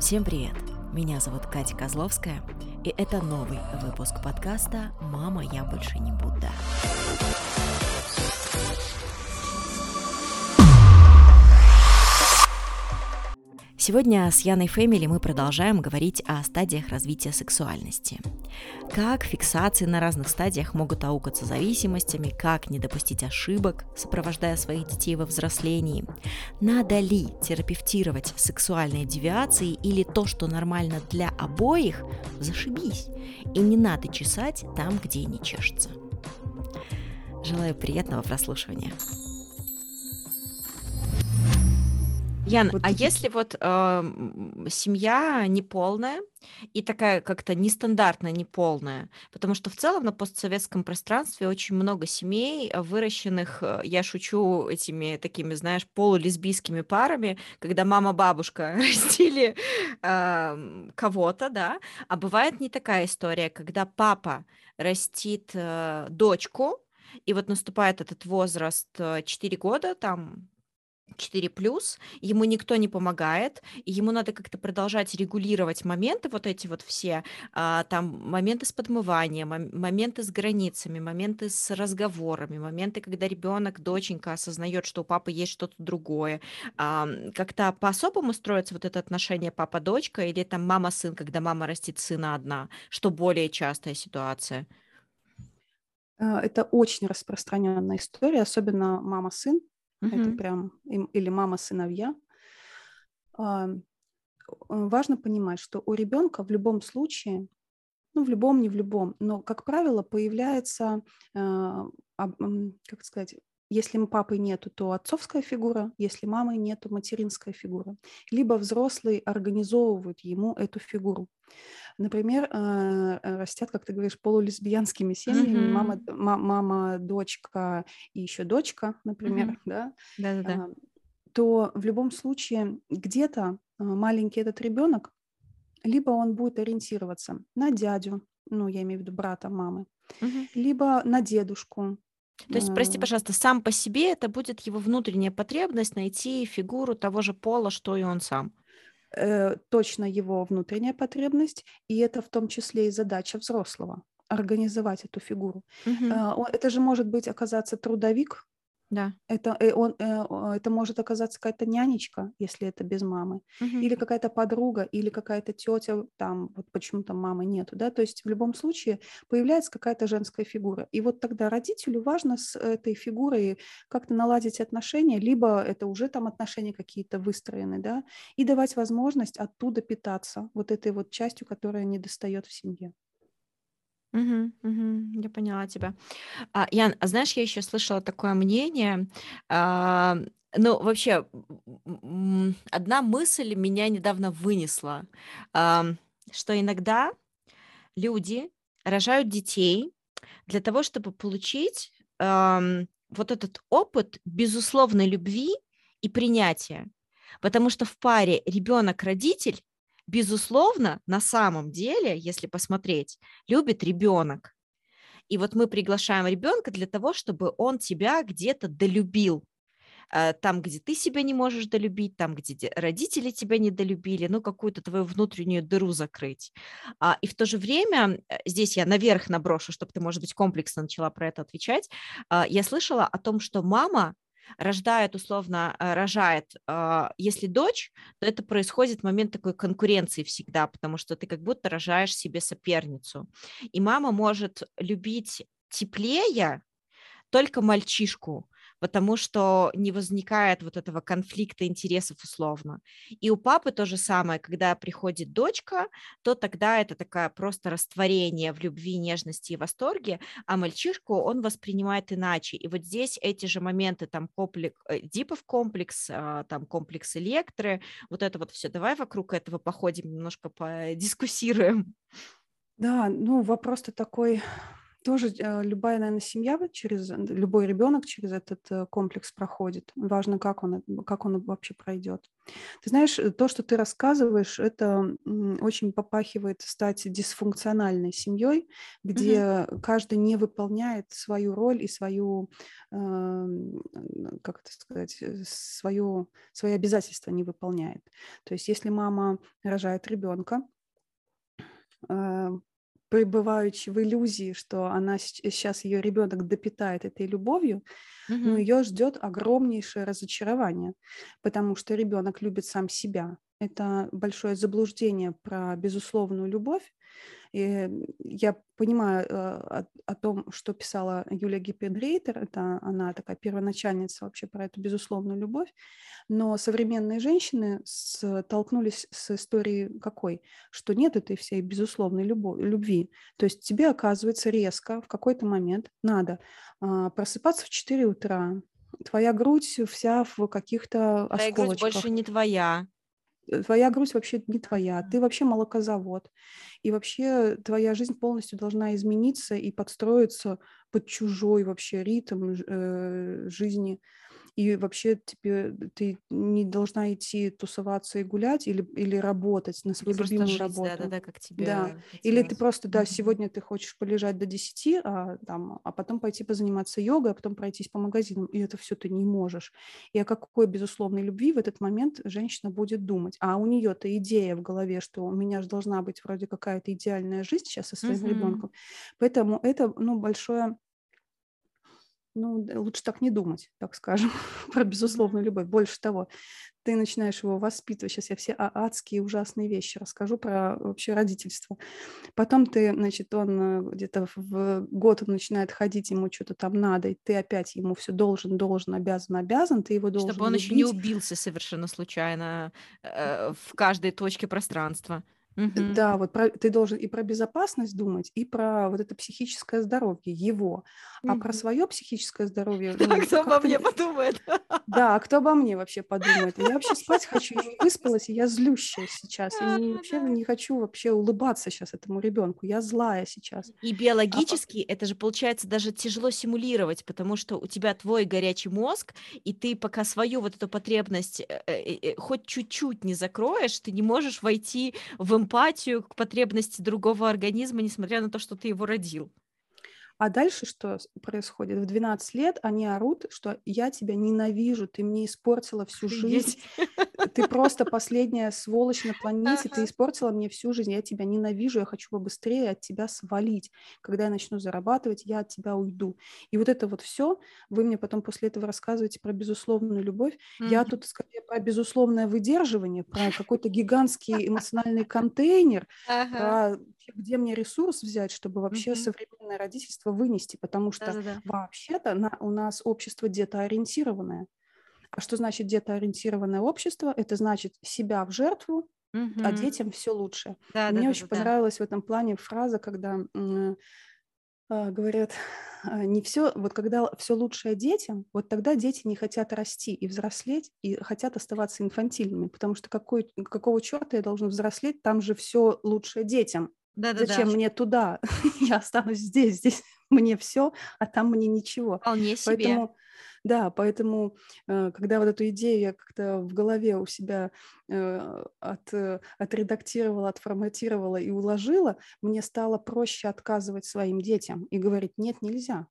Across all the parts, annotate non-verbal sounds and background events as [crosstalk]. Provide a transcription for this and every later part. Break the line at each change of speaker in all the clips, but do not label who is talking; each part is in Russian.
Всем привет! Меня зовут Катя Козловская, и это новый выпуск подкаста «Мама, я больше не Будда». Сегодня с Яной Фэмили мы продолжаем говорить о стадиях развития сексуальности. Как фиксации на разных стадиях могут аукаться зависимостями, как не допустить ошибок, сопровождая своих детей во взрослении. Надо ли терапевтировать сексуальные девиации или то, что нормально для обоих, зашибись. И не надо чесать там, где не чешется. Желаю приятного прослушивания. Ян, вот а такие... если вот э, семья неполная и такая как-то нестандартная, неполная, потому что в целом на постсоветском пространстве очень много семей, э, выращенных, э, я шучу, этими такими, знаешь, полулесбийскими парами, когда мама-бабушка [laughs] растили э, кого-то, да, а бывает не такая история, когда папа растит э, дочку, и вот наступает этот возраст 4 э, года, там 4 плюс, ему никто не помогает, и ему надо как-то продолжать регулировать моменты, вот эти вот все, а, там моменты с подмыванием, моменты с границами, моменты с разговорами, моменты, когда ребенок, доченька осознает, что у папы есть что-то другое. А, как-то по-особому строится вот это отношение папа-дочка или там мама-сын, когда мама растит сына одна, что более частая ситуация?
А, это очень распространенная история, особенно мама-сын. Угу. Это прям или мама-сыновья. А, важно понимать, что у ребенка в любом случае, ну, в любом, не в любом, но, как правило, появляется, а, как сказать, если папы нету, то отцовская фигура, если мамы нету, материнская фигура. Либо взрослые организовывают ему эту фигуру. Например, э, э, растят, как ты говоришь, полулесбиянскими семьями, mm-hmm. мама, мама, дочка и еще дочка, например, mm-hmm. да, Да-да-да. То в любом случае где-то э, маленький этот ребенок, либо он будет ориентироваться на дядю, ну, я имею в виду брата мамы, mm-hmm. либо на дедушку,
то есть, прости, пожалуйста, сам по себе это будет его внутренняя потребность найти фигуру того же пола, что и он сам.
Э, точно его внутренняя потребность, и это в том числе и задача взрослого организовать эту фигуру. Угу. Э, это же может быть оказаться трудовик,
да.
Это, э, он, э, это может оказаться какая-то нянечка, если это без мамы, угу. или какая-то подруга, или какая-то тетя, там вот почему там мамы нету, да, то есть в любом случае появляется какая-то женская фигура. И вот тогда родителю важно с этой фигурой как-то наладить отношения, либо это уже там отношения какие-то выстроены, да, и давать возможность оттуда питаться вот этой вот частью, которая не достает в семье.
Мгм, мгм. Я поняла тебя. А, Ян, а знаешь, я еще слышала такое мнение, а, ну, вообще, одна мысль меня недавно вынесла, ам, что иногда люди рожают детей для того, чтобы получить ам, вот этот опыт безусловной любви и принятия. Потому что в паре ребенок-родитель безусловно, на самом деле, если посмотреть, любит ребенок. И вот мы приглашаем ребенка для того, чтобы он тебя где-то долюбил. Э, там, где ты себя не можешь долюбить, там, где родители тебя не долюбили, ну, какую-то твою внутреннюю дыру закрыть. А, и в то же время, э, здесь я наверх наброшу, чтобы ты, может быть, комплексно начала про это отвечать, а, я слышала о том, что мама рождает, условно, э, рожает, а, если дочь, то это происходит момент такой конкуренции всегда, потому что ты как будто рожаешь себе соперницу. И мама может любить теплее только мальчишку, потому что не возникает вот этого конфликта интересов условно. И у папы то же самое, когда приходит дочка, то тогда это такая просто растворение в любви, нежности и восторге, а мальчишку он воспринимает иначе. И вот здесь эти же моменты, там комплекс, э, Дипов комплекс, а, там комплекс Электры, вот это вот все. Давай вокруг этого походим, немножко подискуссируем.
Да, ну вопрос-то такой тоже э, любая, наверное, семья через любой ребенок через этот э, комплекс проходит. Важно, как он, как он вообще пройдет. Ты знаешь, то, что ты рассказываешь, это очень попахивает стать дисфункциональной семьей, где угу. каждый не выполняет свою роль и свою, э, как это сказать, свою, свои обязательства не выполняет. То есть, если мама рожает ребенка, пребывающей в иллюзии, что она сейчас ее ребенок допитает этой любовью, угу. но ее ждет огромнейшее разочарование, потому что ребенок любит сам себя. Это большое заблуждение про безусловную любовь, и я понимаю э, о, о том, что писала Юлия Гиппенрейтер, это она такая первоначальница вообще про эту безусловную любовь, но современные женщины столкнулись с историей какой? Что нет этой всей безусловной любовь, любви. То есть тебе, оказывается, резко в какой-то момент надо а, просыпаться в 4 утра, твоя грудь вся в каких-то
Твоя грудь больше не твоя.
Э, твоя грудь вообще не твоя, ты вообще молокозавод. И вообще твоя жизнь полностью должна измениться и подстроиться под чужой вообще ритм э, жизни и вообще тебе ты не должна идти тусоваться и гулять или, или работать на свою или любимую жить, работу.
Да, да, да, как тебе
да. Или ты просто, да, сегодня ты хочешь полежать до 10, а, там, а потом пойти позаниматься йогой, а потом пройтись по магазинам, и это все ты не можешь. И о какой безусловной любви в этот момент женщина будет думать? А у нее-то идея в голове, что у меня же должна быть вроде какая-то идеальная жизнь сейчас со своим mm-hmm. ребенком. Поэтому это, ну, большое ну, лучше так не думать, так скажем, [laughs] про безусловную любовь. Больше того, ты начинаешь его воспитывать. Сейчас я все адские ужасные вещи расскажу про вообще родительство. Потом ты, значит, он э, где-то в год он начинает ходить, ему что-то там надо, и ты опять ему все должен, должен, обязан, обязан, ты его должен
Чтобы он
любить.
еще не убился совершенно случайно э, в каждой точке пространства.
Угу. Да, вот про, ты должен и про безопасность думать, и про вот это психическое здоровье его. А про свое психическое здоровье... [laughs]
Ну, а кто обо мне подумает?
Да, а кто обо мне вообще подумает? Я вообще спать хочу, я [laughs] выспалась, и я злющая сейчас. Я не, вообще не хочу вообще улыбаться сейчас этому ребенку. Я злая сейчас.
И а биологически а... это же получается даже тяжело симулировать, потому что у тебя твой горячий мозг, и ты пока свою вот эту потребность э, э, э, хоть чуть-чуть не закроешь, ты не можешь войти в эмпатию к потребности другого организма, несмотря на то, что ты его родил.
А дальше что происходит? В 12 лет они орут, что я тебя ненавижу, ты мне испортила всю жизнь, ты просто [laughs] последняя сволочь на планете, ты испортила мне всю жизнь, я тебя ненавижу, я хочу побыстрее от тебя свалить. Когда я начну зарабатывать, я от тебя уйду. И вот это вот все, вы мне потом после этого рассказываете про безусловную любовь. Я тут скорее про безусловное выдерживание, про [laughs] какой-то гигантский эмоциональный контейнер, про где мне ресурс взять, чтобы вообще современное родительство вынести, потому что Да-да-да. вообще-то на, у нас общество детоориентированное. А что значит детоориентированное общество? Это значит себя в жертву, угу. а детям все лучше. Да, Мне да, очень да, понравилась да. в этом плане фраза, когда э, говорят, не все, вот когда все лучшее детям, вот тогда дети не хотят расти и взрослеть, и хотят оставаться инфантильными, потому что какой, какого черта я должен взрослеть, там же все лучшее детям. Да-да-да. Зачем мне туда? [laughs] я останусь здесь, здесь [laughs] мне все, а там мне ничего.
Вполне себе.
Поэтому, да, поэтому, э, когда вот эту идею я как-то в голове у себя э, от, э, отредактировала, отформатировала и уложила, мне стало проще отказывать своим детям и говорить, нет, нельзя.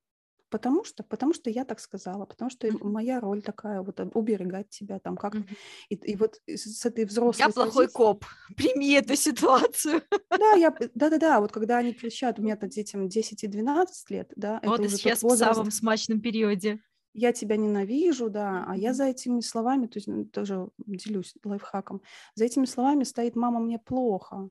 Потому что, потому что я так сказала, потому что моя роль такая, вот уберегать тебя там как. Mm-hmm. И, и вот с этой взрослой...
Я плохой позиции... коп, [laughs] прими эту ситуацию.
Да, я, [laughs] да-да-да, вот когда они кричат, у меня-то детям 10 и 12 лет, да,
вот это уже сейчас возраст... в самом смачном периоде.
Я тебя ненавижу, да, а я за этими словами, то есть тоже делюсь лайфхаком, за этими словами стоит «мама, мне плохо».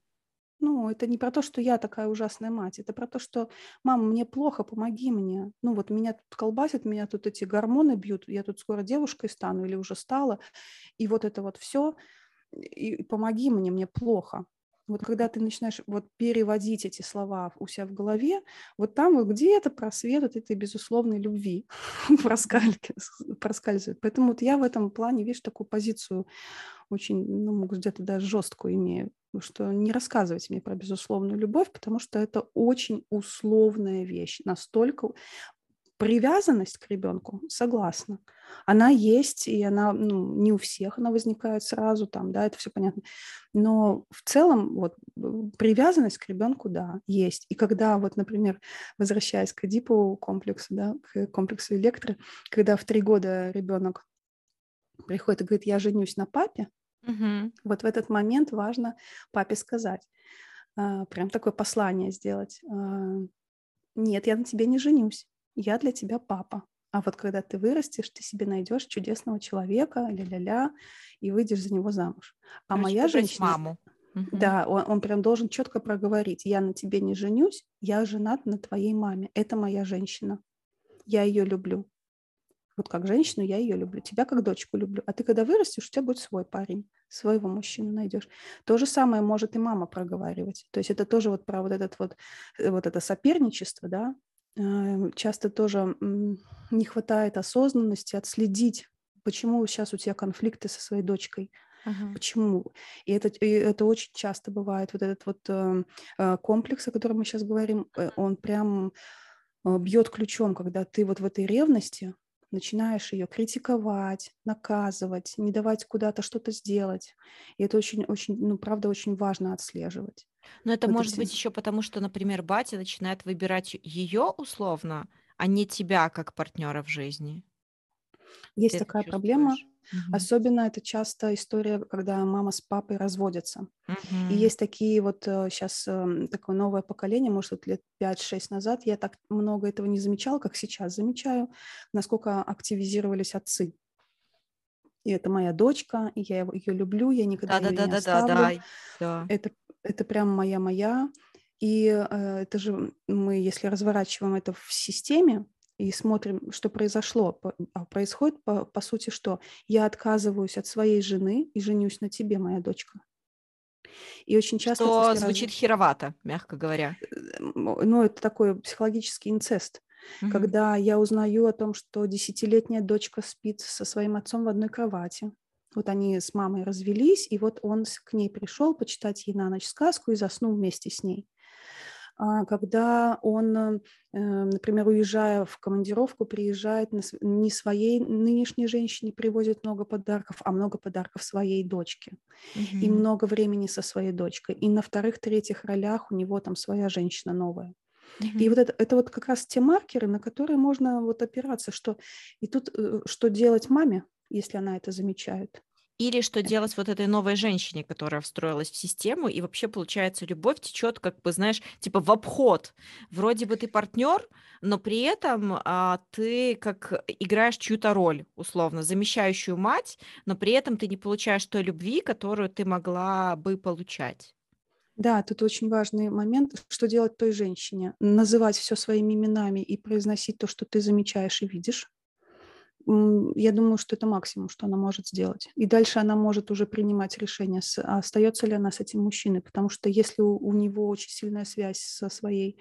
Ну, это не про то, что я такая ужасная мать, это про то, что, мама, мне плохо, помоги мне. Ну, вот меня тут колбасит, меня тут эти гормоны бьют, я тут скоро девушкой стану или уже стала, и вот это вот все, и помоги мне, мне плохо. Вот когда ты начинаешь вот переводить эти слова у себя в голове, вот там вот где-то просвет вот этой безусловной любви [laughs] проскальзывает. Поэтому вот я в этом плане, видишь, такую позицию очень, ну, где-то даже жесткую имею. Что не рассказывайте мне про безусловную любовь, потому что это очень условная вещь, настолько привязанность к ребенку, согласна. Она есть, и она ну, не у всех она возникает сразу, там, да, это все понятно. Но в целом вот привязанность к ребенку, да, есть. И когда вот, например, возвращаясь к Эдипу комплексу, да, к комплексу Электры, когда в три года ребенок приходит и говорит, я женюсь на папе, угу. вот в этот момент важно папе сказать, а, прям такое послание сделать. А, Нет, я на тебе не женюсь я для тебя папа. А вот когда ты вырастешь, ты себе найдешь чудесного человека, ля-ля-ля, и выйдешь за него замуж. А
Короче,
моя женщина...
маму.
Да, он, он прям должен четко проговорить. Я на тебе не женюсь, я женат на твоей маме. Это моя женщина. Я ее люблю. Вот как женщину я ее люблю. Тебя как дочку люблю. А ты когда вырастешь, у тебя будет свой парень. Своего мужчину найдешь. То же самое может и мама проговаривать. То есть это тоже вот про вот этот вот, э, вот это соперничество, да, Эм, часто тоже не хватает осознанности отследить, почему сейчас у тебя конфликты со своей дочкой. Uh-huh. Почему? И это, и это очень часто бывает. Вот этот вот э, э комплекс, о котором мы сейчас говорим, э, он прям э, бьет ключом, когда ты вот в этой ревности начинаешь ее критиковать, наказывать, не давать куда-то что-то сделать. И это очень, очень, ну, правда, очень важно отслеживать.
Но это вот может эти... быть еще потому, что, например, батя начинает выбирать ее условно, а не тебя как партнера в жизни.
Есть Ты такая проблема. Угу. Особенно это часто история, когда мама с папой разводятся. Угу. И есть такие вот сейчас э, эм, такое новое поколение, может, вот лет 5-6 назад, я так много этого не замечала, как сейчас замечаю, насколько активизировались отцы. И это моя дочка, и я ее люблю, я никогда да, ее да, не да, оставлю. Да, да, да. Это, это прям моя-моя. И э, это же мы, если разворачиваем это в системе, и смотрим, что произошло. А происходит, по, по сути, что я отказываюсь от своей жены и женюсь на тебе, моя дочка.
И очень часто... Что звучит раз... херовато, мягко говоря.
Э, ну, это такой психологический инцест. Угу. Когда я узнаю о том, что десятилетняя дочка спит со своим отцом в одной кровати. Вот они с мамой развелись, и вот он к ней пришел почитать ей на ночь сказку и заснул вместе с ней. А, когда он, э, например, уезжая в командировку, приезжает не своей нынешней женщине, привозит много подарков, а много подарков своей дочке. Угу. И много времени со своей дочкой. И на вторых-третьих ролях у него там своя женщина новая. Mm-hmm. И вот это, это вот как раз те маркеры, на которые можно вот опираться, что и тут э, что делать маме, если она это замечает.
Или что делать вот этой новой женщине, которая встроилась в систему, и вообще, получается, любовь течет, как бы, знаешь, типа в обход. Вроде бы ты партнер, но при этом а, ты как играешь чью-то роль, условно, замещающую мать, но при этом ты не получаешь той любви, которую ты могла бы получать.
Да, тут очень важный момент, что делать той женщине. Называть все своими именами и произносить то, что ты замечаешь и видишь я думаю, что это максимум, что она может сделать. И дальше она может уже принимать решение, а остается ли она с этим мужчиной. Потому что если у, у него очень сильная связь со своей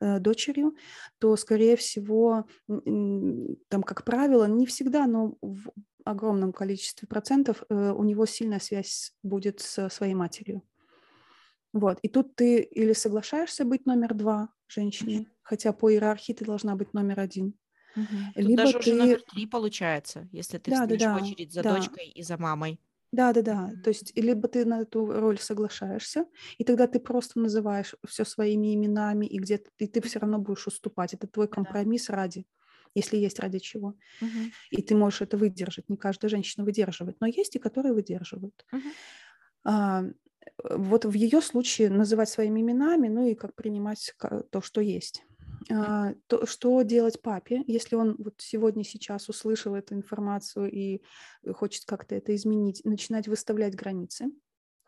э, дочерью, то, скорее всего, там, как правило, не всегда, но в огромном количестве процентов э, у него сильная связь будет со своей матерью. Вот. И тут ты или соглашаешься быть номер два женщине, хотя по иерархии ты должна быть номер один.
Угу. Либо даже ты... уже номер три получается, если ты да, стоишь да, да, в очередь за да. дочкой и за мамой.
Да, да, да. То есть либо ты на эту роль соглашаешься, и тогда ты просто называешь все своими именами, и где-то и ты все равно будешь уступать. Это твой компромисс да. ради, если есть ради чего. Угу. И ты можешь это выдержать. Не каждая женщина выдерживает, но есть и которые выдерживают. А, вот в ее случае называть своими именами, ну и как принимать то, что есть. А, то, что делать папе, если он вот сегодня, сейчас услышал эту информацию и хочет как-то это изменить, начинать выставлять границы.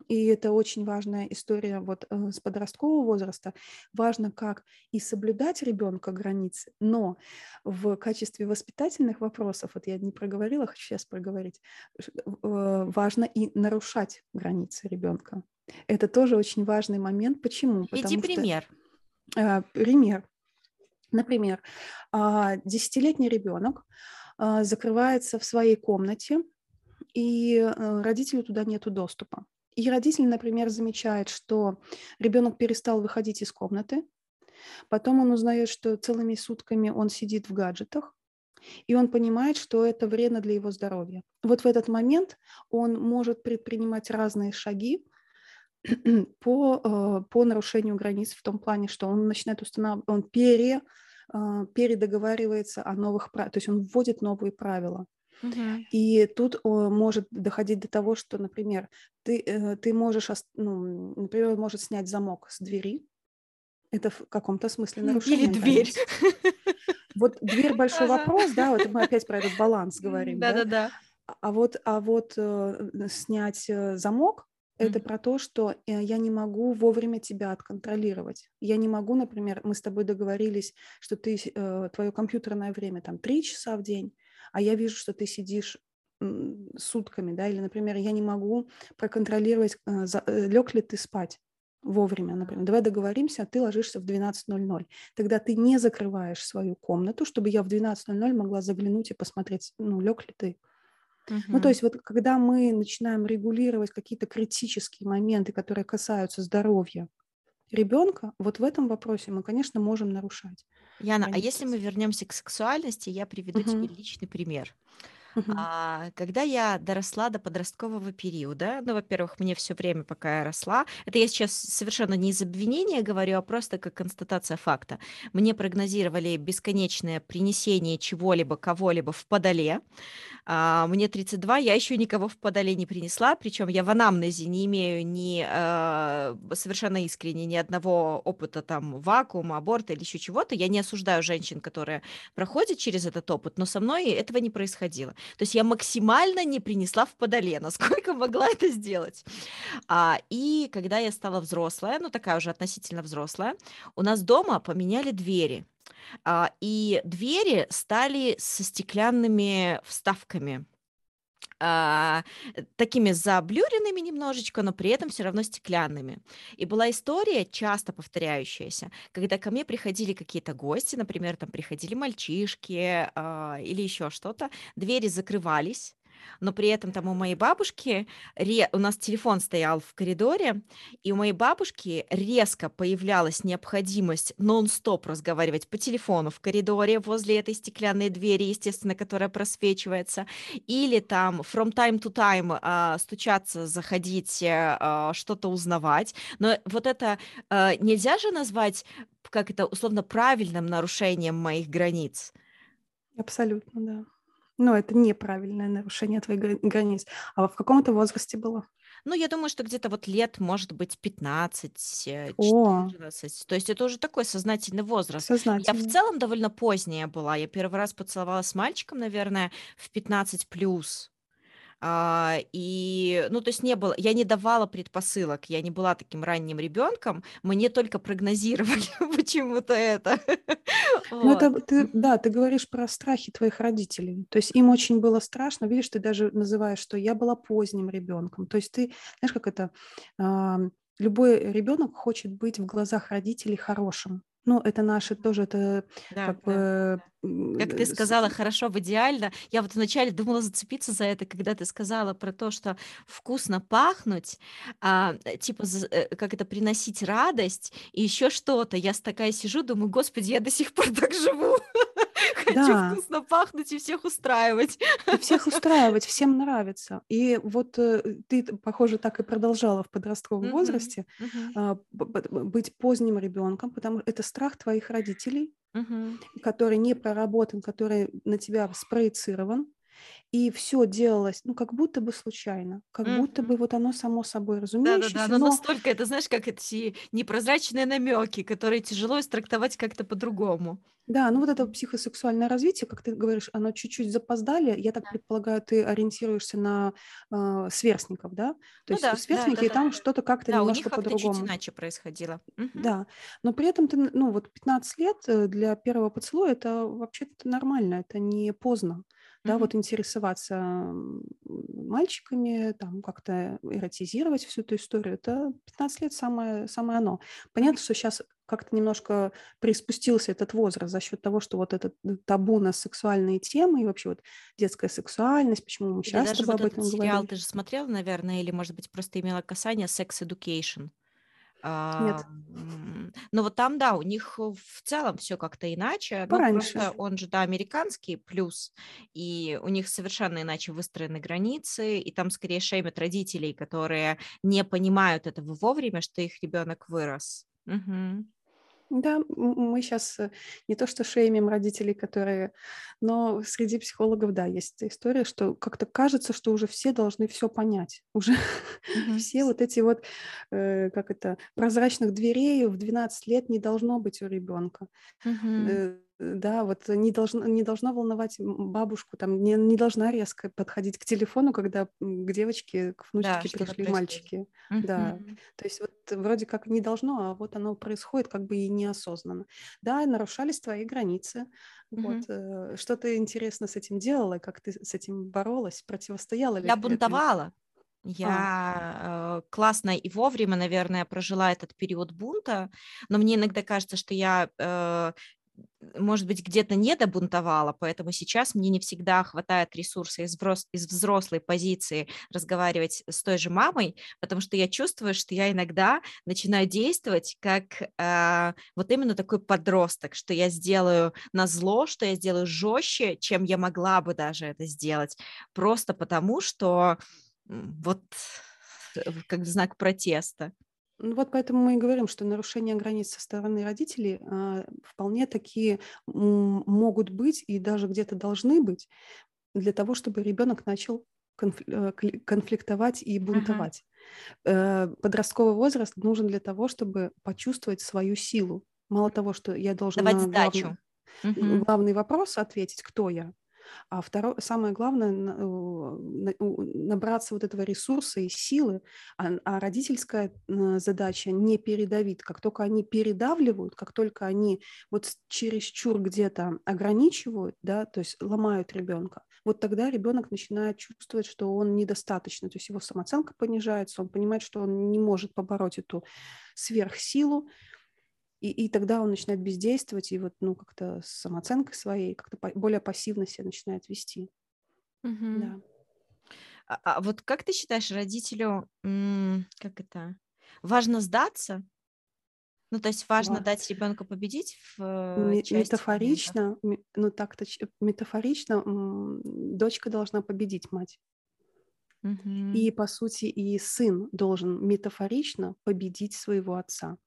И это очень важная история вот э, с подросткового возраста. Важно как и соблюдать ребенка границы, но в качестве воспитательных вопросов, вот я не проговорила, хочу сейчас проговорить, э, важно и нарушать границы ребенка. Это тоже очень важный момент. Почему?
Иди пример.
Что, пример. Например, а, десятилетний ребенок а, закрывается в своей комнате, и э, родителю туда нет доступа. И родитель, например, замечает, что ребенок перестал выходить из комнаты, потом он узнает, что целыми сутками он сидит в гаджетах, и он понимает, что это вредно для его здоровья. Вот в этот момент он может предпринимать разные шаги [clears throat] по, э, по нарушению границ в том плане, что он начинает устанавливать, он пере, э, передоговаривается о новых правилах, то есть он вводит новые правила.
Мгм.
И тут может доходить до того, что, например, ты, э, ты можешь, ну, например, он может снять замок с двери. Это в каком-то смысле
Или
нарушение
дверь.
границ. Вот дверь большой
Ага.
вопрос, да, вот мы опять про этот баланс говорим, да.
Да-да-да.
А вот, а вот э, снять замок это про то, что э, я не могу вовремя тебя отконтролировать. Я не могу, например, мы с тобой договорились, что ты э, твое компьютерное время там три часа в день, а я вижу, что ты сидишь сутками, да, или, например, я не могу проконтролировать, э, лег ли ты спать вовремя, например. Давай договоримся, ты ложишься в 12.00. Тогда ты не закрываешь свою комнату, чтобы я в 12.00 могла заглянуть и посмотреть, ну, лег ли ты. Ну, то есть вот когда мы начинаем регулировать какие-то критические моменты, которые касаются здоровья ребенка, вот в этом вопросе мы, конечно, можем нарушать
Яна, а если мы вернемся к сексуальности, я приведу тебе
Мгм.
личный пример. А, когда я доросла до подросткового периода, ну, во-первых, мне все время, пока я росла, это я сейчас совершенно не из обвинения говорю, а просто как констатация факта. Мне прогнозировали бесконечное принесение чего-либо, кого-либо в подоле. А, мне 32, я еще никого в подоле не принесла, причем я в анамнезе не имею ни э, совершенно искренне ни одного опыта там вакуума, аборта или еще чего-то. Я не осуждаю женщин, которые проходят через этот опыт, но со мной этого не происходило. То есть я максимально не принесла в подоле, [laughs] насколько могла это сделать. А, и когда я стала взрослая, ну такая уже относительно взрослая, у нас дома поменяли двери. А, и двери стали со стеклянными вставками. А, э, такими заблюренными немножечко, но при этом все равно стеклянными. И была история, часто повторяющаяся, когда ко мне приходили какие-то гости, например, там приходили мальчишки а, или еще что-то, двери закрывались, но при этом там у моей бабушки ре- у нас телефон стоял в коридоре, и у моей бабушки резко появлялась необходимость нон-стоп разговаривать по телефону в коридоре возле этой стеклянной двери, естественно, которая просвечивается, или там from time to time а, стучаться, заходить, э, а, что-то узнавать. Но вот это а, нельзя же назвать, как это условно правильным нарушением моих границ.
Абсолютно, да. Но это неправильное нарушение твоих гра- границ. А в каком-то возрасте было?
Ну, я думаю, что где-то вот лет, может быть, 15, э,
О,
14. То есть это уже такой сознательный возраст. Я в целом довольно поздняя была. Я первый раз поцеловалась с мальчиком, наверное, в 15 плюс. А, и, ну, то есть не было, я не давала предпосылок, я не была таким ранним ребенком, мне только прогнозировали [laughs] почему-то это.
Ну, это
Вот.
ты,
Мгм.
да, ты говоришь про страхи твоих родителей. То есть им очень было страшно. Видишь, ты даже называешь, что я была поздним ребенком. То есть ты, знаешь, как это, любой ребенок хочет быть в глазах родителей хорошим. Ну, это наши тоже, это
Да,
как
да.
бы
Как ты сказала, хорошо в идеально. Я вот вначале думала зацепиться за это, когда ты сказала про то, что вкусно пахнуть, а, э, типа, э, как это, приносить радость и еще что-то. Я такая сижу, думаю, господи, я до сих пор так живу. Хочу [laughs]
Да,
вкусно пахнуть и всех устраивать.
и всех [laughs] устраивать, всем нравится. И вот э, ты, похоже, так и продолжала в подростковом
Мгм,
возрасте б- быть поздним ребенком, потому что это страх твоих родителей,
мгм.
который не проработан, который на тебя спроецирован, и все делалось, ну, как будто бы случайно, как будто
Мгм.
бы вот оно само собой
Да-да-да,
разумеющееся,
но
но
настолько, это знаешь, как эти непрозрачные намеки, которые тяжело истрактовать как-то по-другому.
да, ну вот это психосексуальное развитие, как ты говоришь, оно чуть-чуть запоздали. Я так
Да.
предполагаю, ты ориентируешься на а, сверстников, да? То
Ну
есть
да, да,
сверстники, и там что-то как-то
Да, у них
немножко
как-то чуть
по-другому.
иначе происходило.
Да, но при этом ты, ну вот 15 лет э, для первого поцелуя это вообще-то нормально, это не поздно. Да, вот интересоваться мальчиками, там как-то эротизировать всю эту историю, это 15 лет самое, самое оно. Понятно, что сейчас как-то немножко приспустился этот возраст за счет того, что вот этот табу на сексуальные темы и вообще вот детская сексуальность, почему мы сейчас
даже вот об этом сериал говорим. ты же смотрел, наверное, или, может быть, просто имела касание Sex Education?
Нет.
Но вот там, да, у них в целом все как-то иначе. Ну,
Пораньше.
просто он же, да, американский плюс, и у них совершенно иначе выстроены границы, и там скорее шеймят родителей, которые не понимают этого вовремя, что их ребенок вырос. Угу.
Да, мы сейчас э, не то что шеймим родителей, которые... Но среди психологов, да, есть история, что как-то кажется, что уже все должны все понять. [laughs] Уже mm-hmm. все вот эти вот, э, как это, прозрачных дверей в 12 лет не должно быть у ребенка. Mm-hmm. Да, вот не должно, не должно волновать бабушку, там не, не должна резко подходить к телефону, когда к девочке, к внучке да, пришли мальчики. Mm-hmm. Да, то есть вот вроде как не должно, а вот оно происходит как бы и неосознанно. Да, нарушались твои границы. Mm-hmm. Вот э, что ты интересно с этим делала, как ты с этим боролась, противостояла ли?
Я бунтовала. Я а. классно и вовремя, наверное, прожила этот период бунта, но мне иногда кажется, что я э, может быть, где-то не добунтовала, поэтому сейчас мне не всегда хватает ресурса из, взрос, из взрослой позиции разговаривать с той же мамой, потому что я чувствую, что я иногда начинаю действовать как э, вот именно такой подросток, что я сделаю на зло, что я сделаю жестче, чем я могла бы даже это сделать, просто потому что вот э, как знак протеста.
Ну вот поэтому мы и говорим, что нарушения границ со стороны родителей а, вполне такие могут быть и даже где-то должны быть для того, чтобы ребенок начал э, конфликтовать и бунтовать. Uh-huh. Подростковый возраст нужен для того, чтобы почувствовать свою силу. Мало того, что я должен
Давать на главный,
uh-huh. главный вопрос ответить, кто я, а второе, самое главное, набраться вот этого ресурса и силы, а, а родительская задача не передавить. Как только они передавливают, как только они вот чересчур где-то ограничивают, да, то есть ломают ребенка, вот тогда ребенок начинает чувствовать, что он недостаточно, то есть его самооценка понижается, он понимает, что он не может побороть эту сверхсилу, и, и тогда он начинает бездействовать, и вот, ну, как-то с самооценкой своей, как-то по- более пассивно себя начинает вести.
Угу. Да. А, а вот как ты считаешь, родителю, как это, важно сдаться? Ну, то есть важно вот. дать ребенку победить в
М- Метафорично, ну так-то метафорично, дочка должна победить мать. Угу. И, по сути, и сын должен метафорично победить своего отца.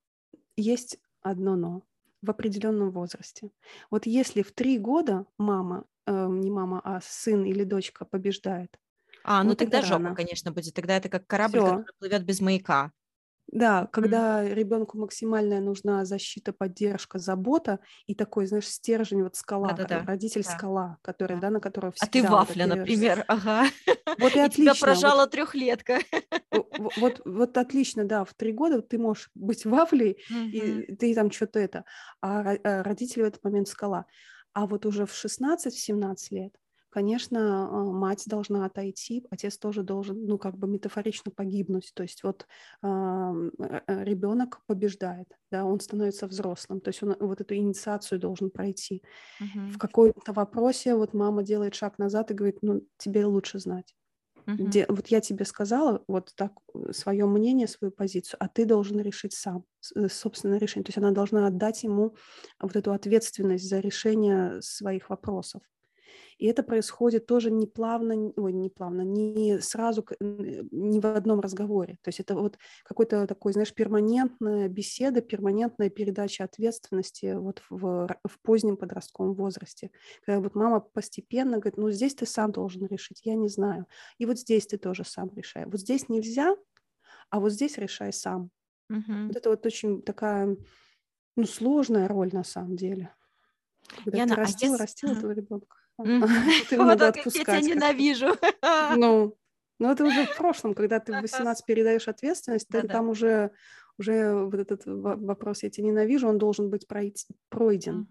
Есть одно но в определенном возрасте. Вот если в три года мама, э, не мама, а сын или дочка побеждает.
А, ну вот тогда жопа, рано. конечно, будет. Тогда это как корабль, Всё. который плывет без маяка.
Да, когда mm. ребенку максимальная нужна защита, поддержка, забота и такой, знаешь, стержень, вот скала, Да-да-да. родитель да. скала, который, да. да, на которого
всегда. А ты вафля, вот например, ага.
Вот и, и отлично.
Тебя прожала вот, трехлетка.
Вот, вот, вот отлично, да, в три года ты можешь быть вафлей, mm-hmm. и ты там что-то это, а, а родители в этот момент скала. А вот уже в 16-17 лет конечно, а, мать должна отойти, отец тоже должен, ну, как бы метафорично погибнуть. То есть вот э, ребенок побеждает, да, он становится взрослым, то есть он вот эту инициацию должен пройти. Uh-huh. В каком-то вопросе вот мама делает шаг назад и говорит, ну, тебе лучше знать. Uh-huh. Де, вот я тебе сказала вот так э, свое мнение, свою позицию, а ты должен решить сам э, собственное решение. То есть она должна отдать ему вот эту ответственность за решение своих вопросов. И это происходит тоже не плавно, ой, не плавно, не сразу, не в одном разговоре. То есть это вот какой-то такой, знаешь, перманентная беседа, перманентная передача ответственности вот в, в позднем подростковом возрасте. Когда вот мама постепенно говорит, ну здесь ты сам должен решить, я не знаю. И вот здесь ты тоже сам решай. Вот здесь нельзя, а вот здесь решай сам. Угу. Вот это вот очень такая ну, сложная роль на самом деле. Когда Яна, ты растил, а если... растил этого ребенка. [laughs]
Ты вот как я тебя ненавижу. [laughs]
Ну, ну, это уже в прошлом, когда ты в 18 передаешь ответственность, там уже уже вот этот вопрос «я тебя ненавижу», он должен быть пройти, пройден.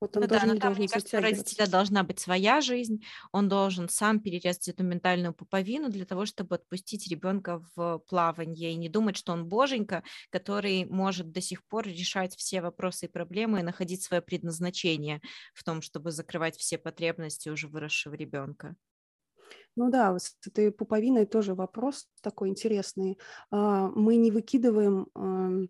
Вот он
Ну да, но
не
там, мне кажется, у родителя должна быть своя жизнь. Он должен сам перерезать эту ментальную пуповину для того, чтобы отпустить ребенка в плаванье и не думать, что он боженька, который может до сих пор решать все вопросы и проблемы и находить свое предназначение в том, чтобы закрывать все потребности уже выросшего ребенка.
Ну да, вот с этой пуповиной тоже вопрос такой интересный. А, мы не выкидываем ам,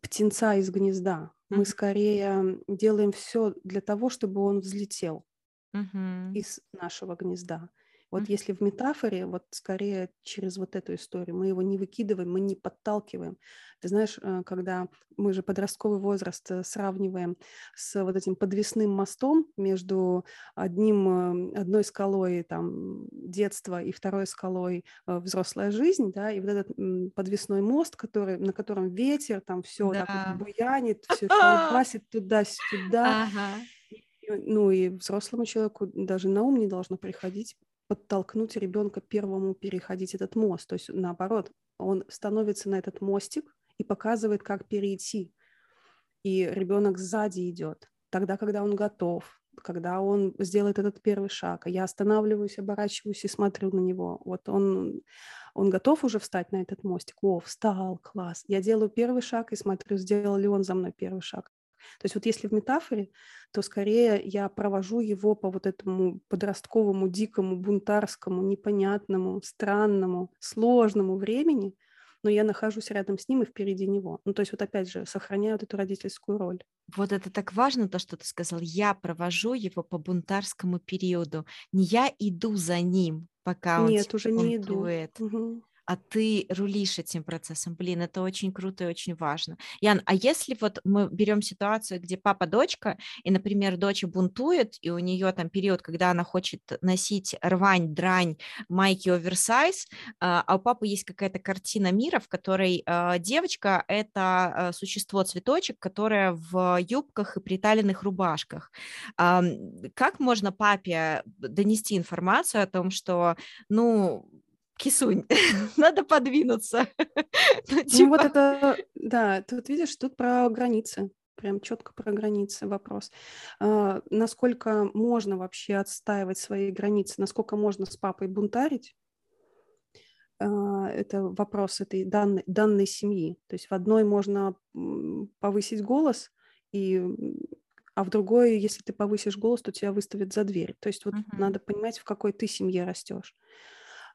птенца из гнезда. Мы скорее делаем все для того, чтобы он взлетел
Мгм.
из нашего гнезда. Вот если в метафоре, вот скорее через вот эту историю, мы его не выкидываем, мы не подталкиваем. Ты знаешь, э, когда мы же подростковый возраст э, сравниваем с вот этим подвесным мостом между одним, э, одной скалой там детства и второй скалой э, взрослая жизнь, да, и вот этот подвесной мост, который, на котором ветер, там все так вот
Да.
буянит, все колбасит [laughs] туда-сюда,
Ага.
ну и взрослому человеку даже на ум не должно приходить подтолкнуть ребенка первому переходить этот мост. То есть наоборот, он становится на этот мостик и показывает, как перейти. И ребенок сзади идет. Тогда, когда он готов, когда он сделает этот первый шаг, а я останавливаюсь, оборачиваюсь и смотрю на него. Вот он, он готов уже встать на этот мостик. О, встал, класс. Я делаю первый шаг и смотрю, сделал ли он за мной первый шаг. То есть вот если в метафоре, то скорее я провожу его по вот этому подростковому, дикому, бунтарскому, непонятному, странному, сложному времени, но я нахожусь рядом с ним и впереди него. Ну, то есть вот опять же, сохраняю вот эту родительскую роль.
Вот это так важно, то, что ты сказал. Я провожу его по бунтарскому периоду. Не я иду за ним, пока он
Нет, уже не иду.
бунтует. А ты рулишь этим процессом. Блин, это очень круто и очень важно. Ян, а если вот мы берем ситуацию, где папа-дочка, и, например, дочь бунтует, и у нее там период, когда она хочет носить рвань, дрань, майки оверсайз, а а у папы есть какая-то картина мира, в которой а, девочка — это а, существо-цветочек, которое в юбках и приталенных рубашках. Как можно папе донести информацию о том, что, ну, Кисунь, [laughs] надо подвинуться. [laughs] Ну,
Ну вот
типа,
это, да, тут видишь, тут про границы, прям четко про границы вопрос. А, насколько можно вообще отстаивать свои границы, насколько можно с папой бунтарить, а, это вопрос этой данной, данной семьи. То есть в одной можно повысить голос, и, а в другой, если ты повысишь голос, то тебя выставят за дверь. То есть вот
Мгм.
надо понимать, в какой ты семье растешь.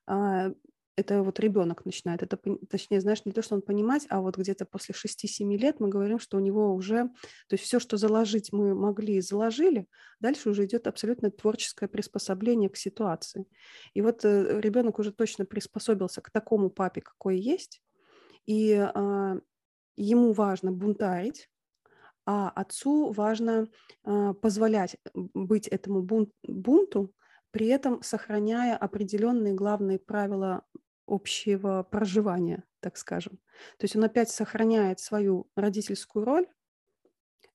А, это вот ребенок начинает, это, точнее, знаешь, не то, что он понимать, а вот где-то после 6-7 лет мы говорим, что у него уже, то есть все, что заложить мы могли и заложили, дальше уже идет абсолютно творческое приспособление к ситуации. И вот э, ребенок уже точно приспособился к такому папе, какой есть, и а, ему важно бунтарить, а отцу важно а, позволять быть этому бун- бунту, при этом сохраняя определенные главные правила общего проживания, так скажем. То есть он опять сохраняет свою родительскую роль,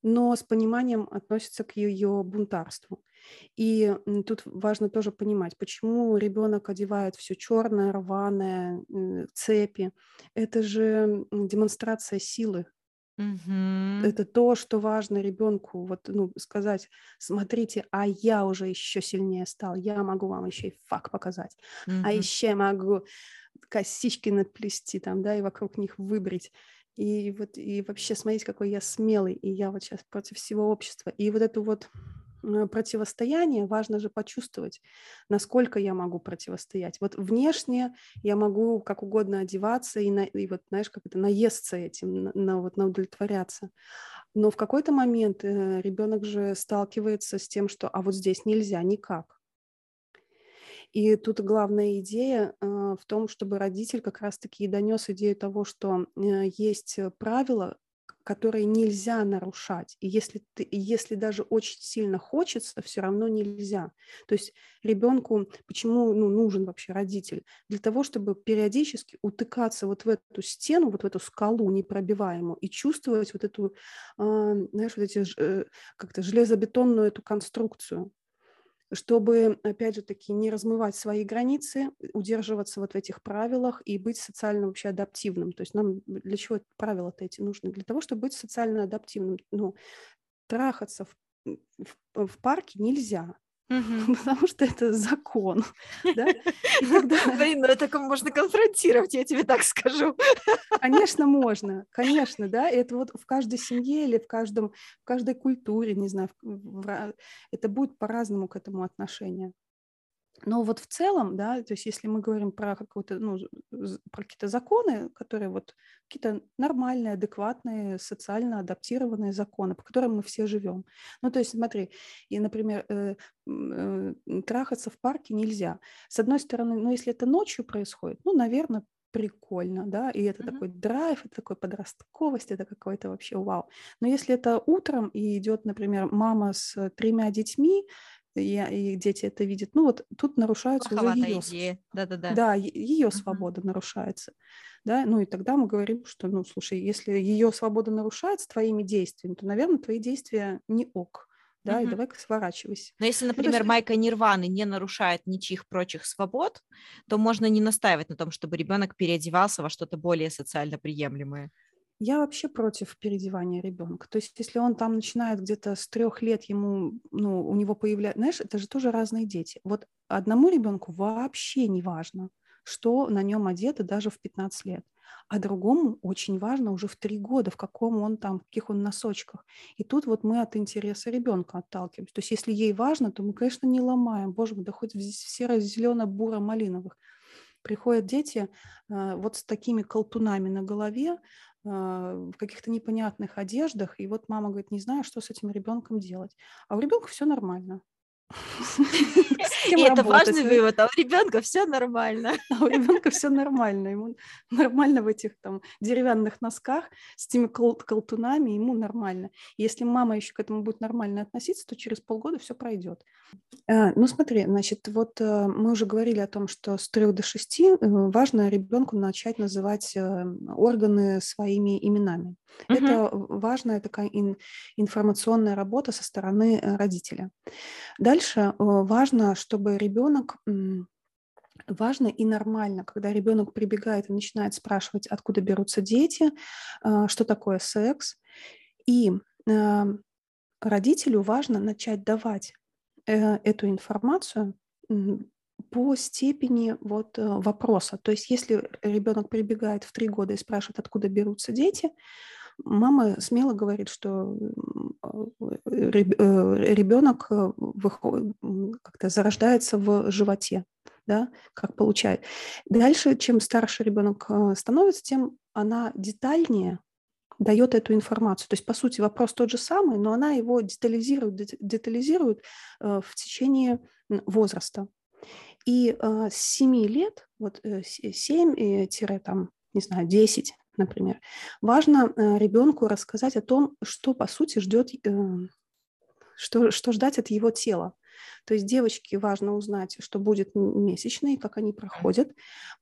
но с пониманием относится к ее бунтарству. И тут важно тоже понимать, почему ребенок одевает все черное, рваное, м, цепи. Это же демонстрация силы,
Мгм.
это то, что важно ребенку, вот, ну, сказать, смотрите, а я уже еще сильнее стал, я могу вам еще и факт показать, а
Мгм.
еще могу косички надплести там, да, и вокруг них выбрить. И вот, и вообще смотрите, какой я смелый, и я вот сейчас против всего общества. И вот эту вот противостояние важно же почувствовать, насколько я могу противостоять. Вот внешне я могу как угодно одеваться и, на, и вот, знаешь, как это, наесться этим, на, на, вот, на удовлетворяться. Но в какой-то момент э, ребенок же сталкивается с тем, что а вот здесь нельзя никак. И тут главная идея э, в том, чтобы родитель как раз-таки и донес идею того, что э, есть э, правила, которые нельзя нарушать. И если, ты, если даже очень сильно хочется, все равно нельзя. То есть ребенку, почему ну, нужен вообще родитель? Для того, чтобы периодически утыкаться вот в эту стену, вот в эту скалу непробиваемую и чувствовать вот эту, а, знаешь, вот эти э, как-то железобетонную эту конструкцию чтобы, опять же таки, не размывать свои границы, удерживаться вот в этих правилах и быть социально вообще адаптивным. То есть нам для чего правила-то эти нужны? Для того, чтобы быть социально адаптивным. Ну, трахаться в в, в парке нельзя. Угу. [laughs] Потому что это закон. [laughs] Да? [laughs]
Блин, ну это можно конфронтировать, я тебе так скажу.
Конечно, можно, конечно, да. Это вот в каждой семье или в, каждом, в каждой культуре, не знаю, в, в, это будет по-разному к этому отношение. Но вот в целом, да, то есть если мы говорим про какую-то, ну, про какие-то законы, которые вот какие-то нормальные, адекватные, социально адаптированные законы, по которым мы все живем. Ну, то есть смотри, и, например, э, э, трахаться в парке нельзя. С одной стороны, ну, если это ночью происходит, ну, наверное, прикольно, да, и это mm-hmm. такой драйв, это такой подростковость, это какой-то вообще вау. Но если это утром и идет, например, мама с тремя детьми, и, и дети это видят. Ну вот тут нарушается Плоховатая уже ее,
Да-да-да.
да, ее свобода uh-huh. нарушается. Да? Ну и тогда мы говорим, что, ну, слушай, если ее свобода нарушается твоими действиями, то, наверное, твои действия не ок. Да, угу. и давай-ка сворачивайся.
Но если, например, ну, есть... майка Нирваны не нарушает ничьих прочих свобод, то можно не настаивать на том, чтобы ребенок переодевался во что-то более социально приемлемое.
Я вообще против переодевания ребенка. То есть, если он там начинает где-то с трех лет, ему, ну, у него появляется, знаешь, это же тоже разные дети. Вот одному ребенку вообще не важно, что на нем одето даже в 15 лет. А другому очень важно уже в три года, в каком он там, в каких он носочках. И тут вот мы от интереса ребенка отталкиваемся. То есть если ей важно, то мы, конечно, не ломаем. Боже мой, да хоть в серо-зелено-буро-малиновых. Приходят дети э, вот с такими колтунами на голове, в каких-то непонятных одеждах, и вот мама говорит, не знаю, что с этим ребенком делать. А у ребенка все нормально. [laughs]
И это важный вывод, а у ребенка все нормально. [laughs]
А у ребенка все нормально, ему нормально в этих там деревянных носках с этими колтунами, ему нормально. Если мама еще к этому будет нормально относиться, то через полгода все пройдет. А, ну смотри, значит, вот э, мы уже говорили о том, что с 3 до 6 э, важно ребенку начать называть э, органы своими именами. Угу. Это важная такая информационная работа со стороны родителя. Дальше важно, чтобы ребенок важно и нормально, когда ребенок прибегает и начинает спрашивать, откуда берутся дети, что такое секс. И родителю важно начать давать э, эту информацию по степени вот э, вопроса. То есть если ребенок прибегает в три года и спрашивает, откуда берутся дети, мама смело говорит, что ребенок э, э, как-то зарождается в животе, да, как получает. Дальше, чем старше ребенок э, становится, тем она детальнее дает эту информацию. То есть, по сути, вопрос тот же самый, но она его детализирует, детализирует в течение возраста. И с 7 лет, вот 7-там, не знаю, 10, например. Важно э, ребенку рассказать о том, что, по сути, ждет, э, что, что ждать от его тела. То есть девочке важно узнать, что будет месячные, как они проходят.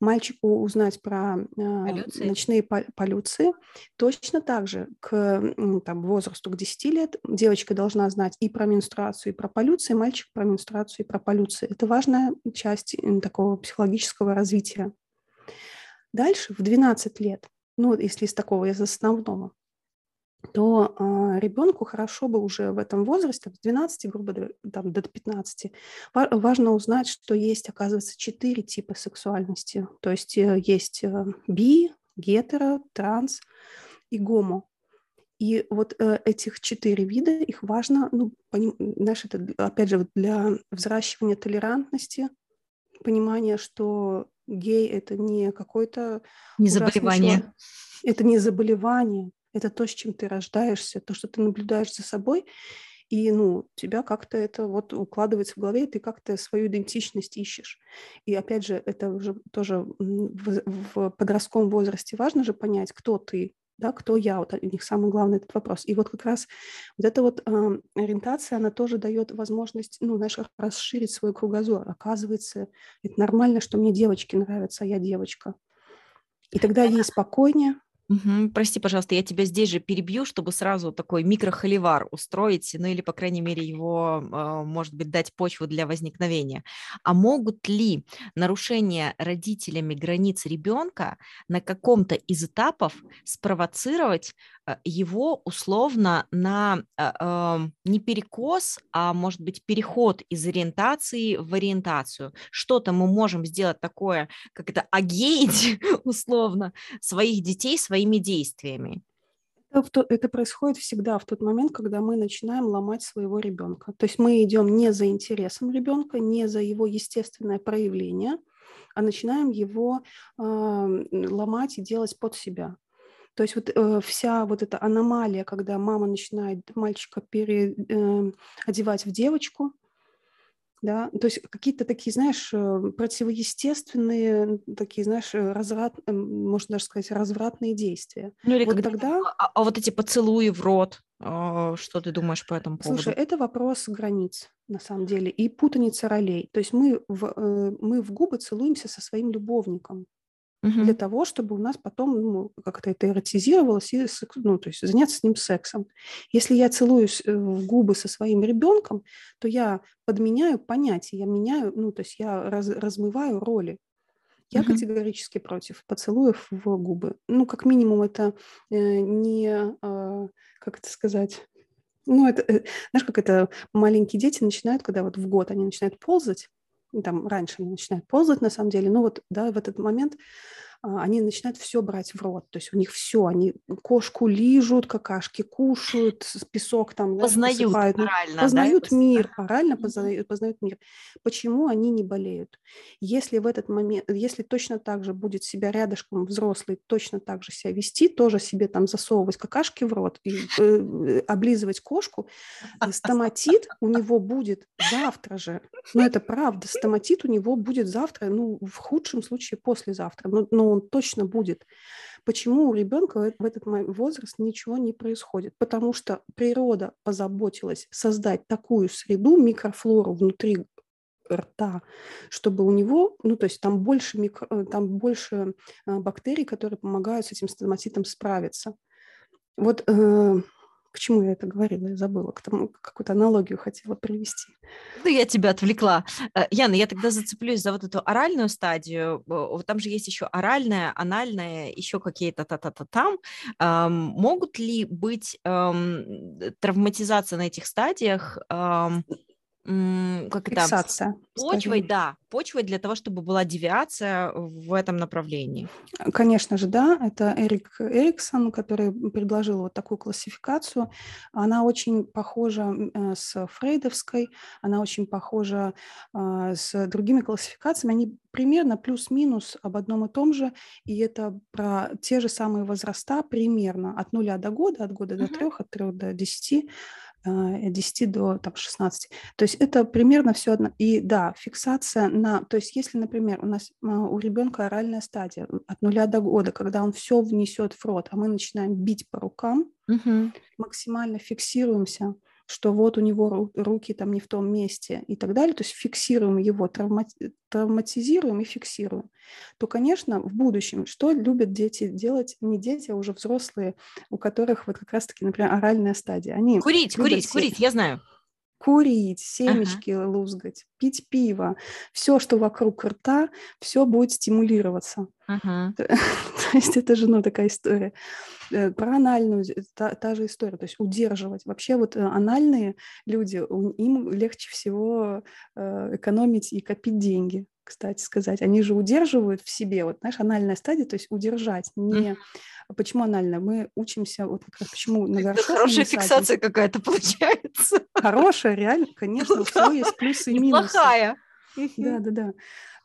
Мальчику узнать про э, полюции. ночные полюции. Точно так же к там, возрасту к 10 лет девочка должна знать и про менструацию, и про полюции, мальчик про менструацию и про полюции. Это важная часть такого психологического развития. Дальше, в 12 лет, ну, если из такого, из основного, то э, ребенку хорошо бы уже в этом возрасте, с 12, грубо там, до 15, важно узнать, что есть, оказывается, четыре типа сексуальности. То есть э, есть э, би, гетеро, транс и гомо. И вот э, этих четыре вида, их важно, ну, поним, знаешь, это, опять же, для взращивания толерантности, понимания, что гей это не какой-то...
Не заболевание.
Это не заболевание, это то, с чем ты рождаешься, то, что ты наблюдаешь за собой, и, ну, тебя как-то это вот укладывается в голове, и ты как-то свою идентичность ищешь. И, опять же, это уже тоже в, в подростковом возрасте важно же понять, кто ты, да, кто я, вот у них самый главный этот вопрос. И вот как раз вот эта вот э, ориентация, она тоже дает возможность, ну, знаешь, расширить свой кругозор. Оказывается, это нормально, что мне девочки нравятся, а я девочка. И тогда ей спокойнее,
Мгм. Прости, пожалуйста, я тебя здесь же перебью, чтобы сразу такой микрохоливар устроить, ну или, по крайней мере, его, а, может быть, дать почву для возникновения. А могут ли нарушения родителями границ ребенка на каком-то из этапов спровоцировать а, его условно на а, не перекос, а может быть переход из ориентации в ориентацию? Что-то мы можем сделать такое, как это агеить [laughs] условно своих детей, своих своими действиями?
Это, это происходит всегда в тот момент, когда мы начинаем ломать своего ребенка. То есть мы идем не за интересом ребенка, не за его естественное проявление, а начинаем его э, ломать и делать под себя. То есть вот э, вся вот эта аномалия, когда мама начинает мальчика переодевать э, в девочку, да, то есть какие-то такие, знаешь, э, противоестественные, такие, знаешь, э, разврат, можно даже сказать, развратные действия.
Ну или вот когда, тогда... А, а вот эти поцелуи в рот, а, что ты думаешь по этому поводу?
Слушай, это вопрос границ, на самом деле, и путаница ролей. То есть мы в, э, мы в губы целуемся со своим любовником угу. для того, чтобы у нас потом ну, как-то это эротизировалось и ну, то есть заняться с ним сексом. Если я целуюсь э, в губы со своим ребенком, то я подменяю понятия, я меняю, ну, то есть я раз, размываю роли. Я угу. категорически против поцелуев в губы. Ну, как минимум, это э, не, э, как это сказать, ну, это, знаешь, как это маленькие дети начинают, когда вот в год они начинают ползать, там раньше они начинают ползать, на самом деле, ну вот, да, в этот момент они начинают все брать в рот, то есть у них все, они кошку лижут, какашки кушают, песок там
познают посыпают, ну, орально,
познают да, мир, орально познают, познают мир. Почему они не болеют? Если в этот момент, если точно так же будет себя рядышком взрослый, точно так же себя вести, тоже себе там засовывать какашки в рот и э, облизывать кошку, стоматит у него будет завтра же. Ну это правда, стоматит у него будет завтра, ну в худшем случае послезавтра. Но, он точно будет. Почему у ребенка в этот возраст ничего не происходит? Потому что природа позаботилась создать такую среду, микрофлору внутри рта, чтобы у него, ну, то есть там больше, микро, э, там больше э, бактерий, которые помогают с этим стоматитом справиться. Вот э, к чему я это говорила? Я забыла, к тому, какую-то аналогию хотела привести.
Ну, я тебя отвлекла. Э, Яна, я тогда зацеплюсь за вот эту оральную стадию. Там же есть еще оральная, анальная, еще какие-то та-та-та там. Могут ли быть травматизация на этих стадиях как
Фиксация,
это? Почвой, скажем. да, почвой для того, чтобы была девиация в этом направлении.
Конечно же, да. Это Эрик Эриксон, который предложил вот такую классификацию. Она очень похожа э, с фрейдовской, она очень похожа а, с другими классификациями. Они примерно плюс-минус об одном и том же, и это про те же самые возраста примерно от нуля до года, от года uh-huh. до трех, от трех до десяти 10 до там, 16. То есть это примерно все одно. И да, фиксация на... То есть если, например, у нас а, у ребенка оральная стадия от нуля до года, когда он все внесет в рот, а мы начинаем бить по рукам, угу. максимально фиксируемся, что вот у него руки там не в том месте и так далее, то есть фиксируем его, травмати- травматизируем и фиксируем, то, конечно, в будущем, что любят дети делать, не дети, а уже взрослые, у которых вот как раз-таки, например, оральная стадия. Они
курить, курить, все... курить, я знаю
курить, семечки ага. лузгать, пить пиво, все, что вокруг рта, все будет стимулироваться. Ага. [laughs] То есть это же, ну, такая история. Э, про анальную та, та же история, то есть удерживать. Вообще вот э, анальные люди, им легче всего э, экономить и копить деньги кстати сказать. Они же удерживают в себе, вот, знаешь, анальная стадия, то есть удержать, не... А почему анальная? Мы учимся, вот как раз почему на
горшок... Хорошая фиксация какая-то получается.
Хорошая, реально, [laughs] конечно, у всего есть плюсы и минусы. Неплохая. Да, да, да.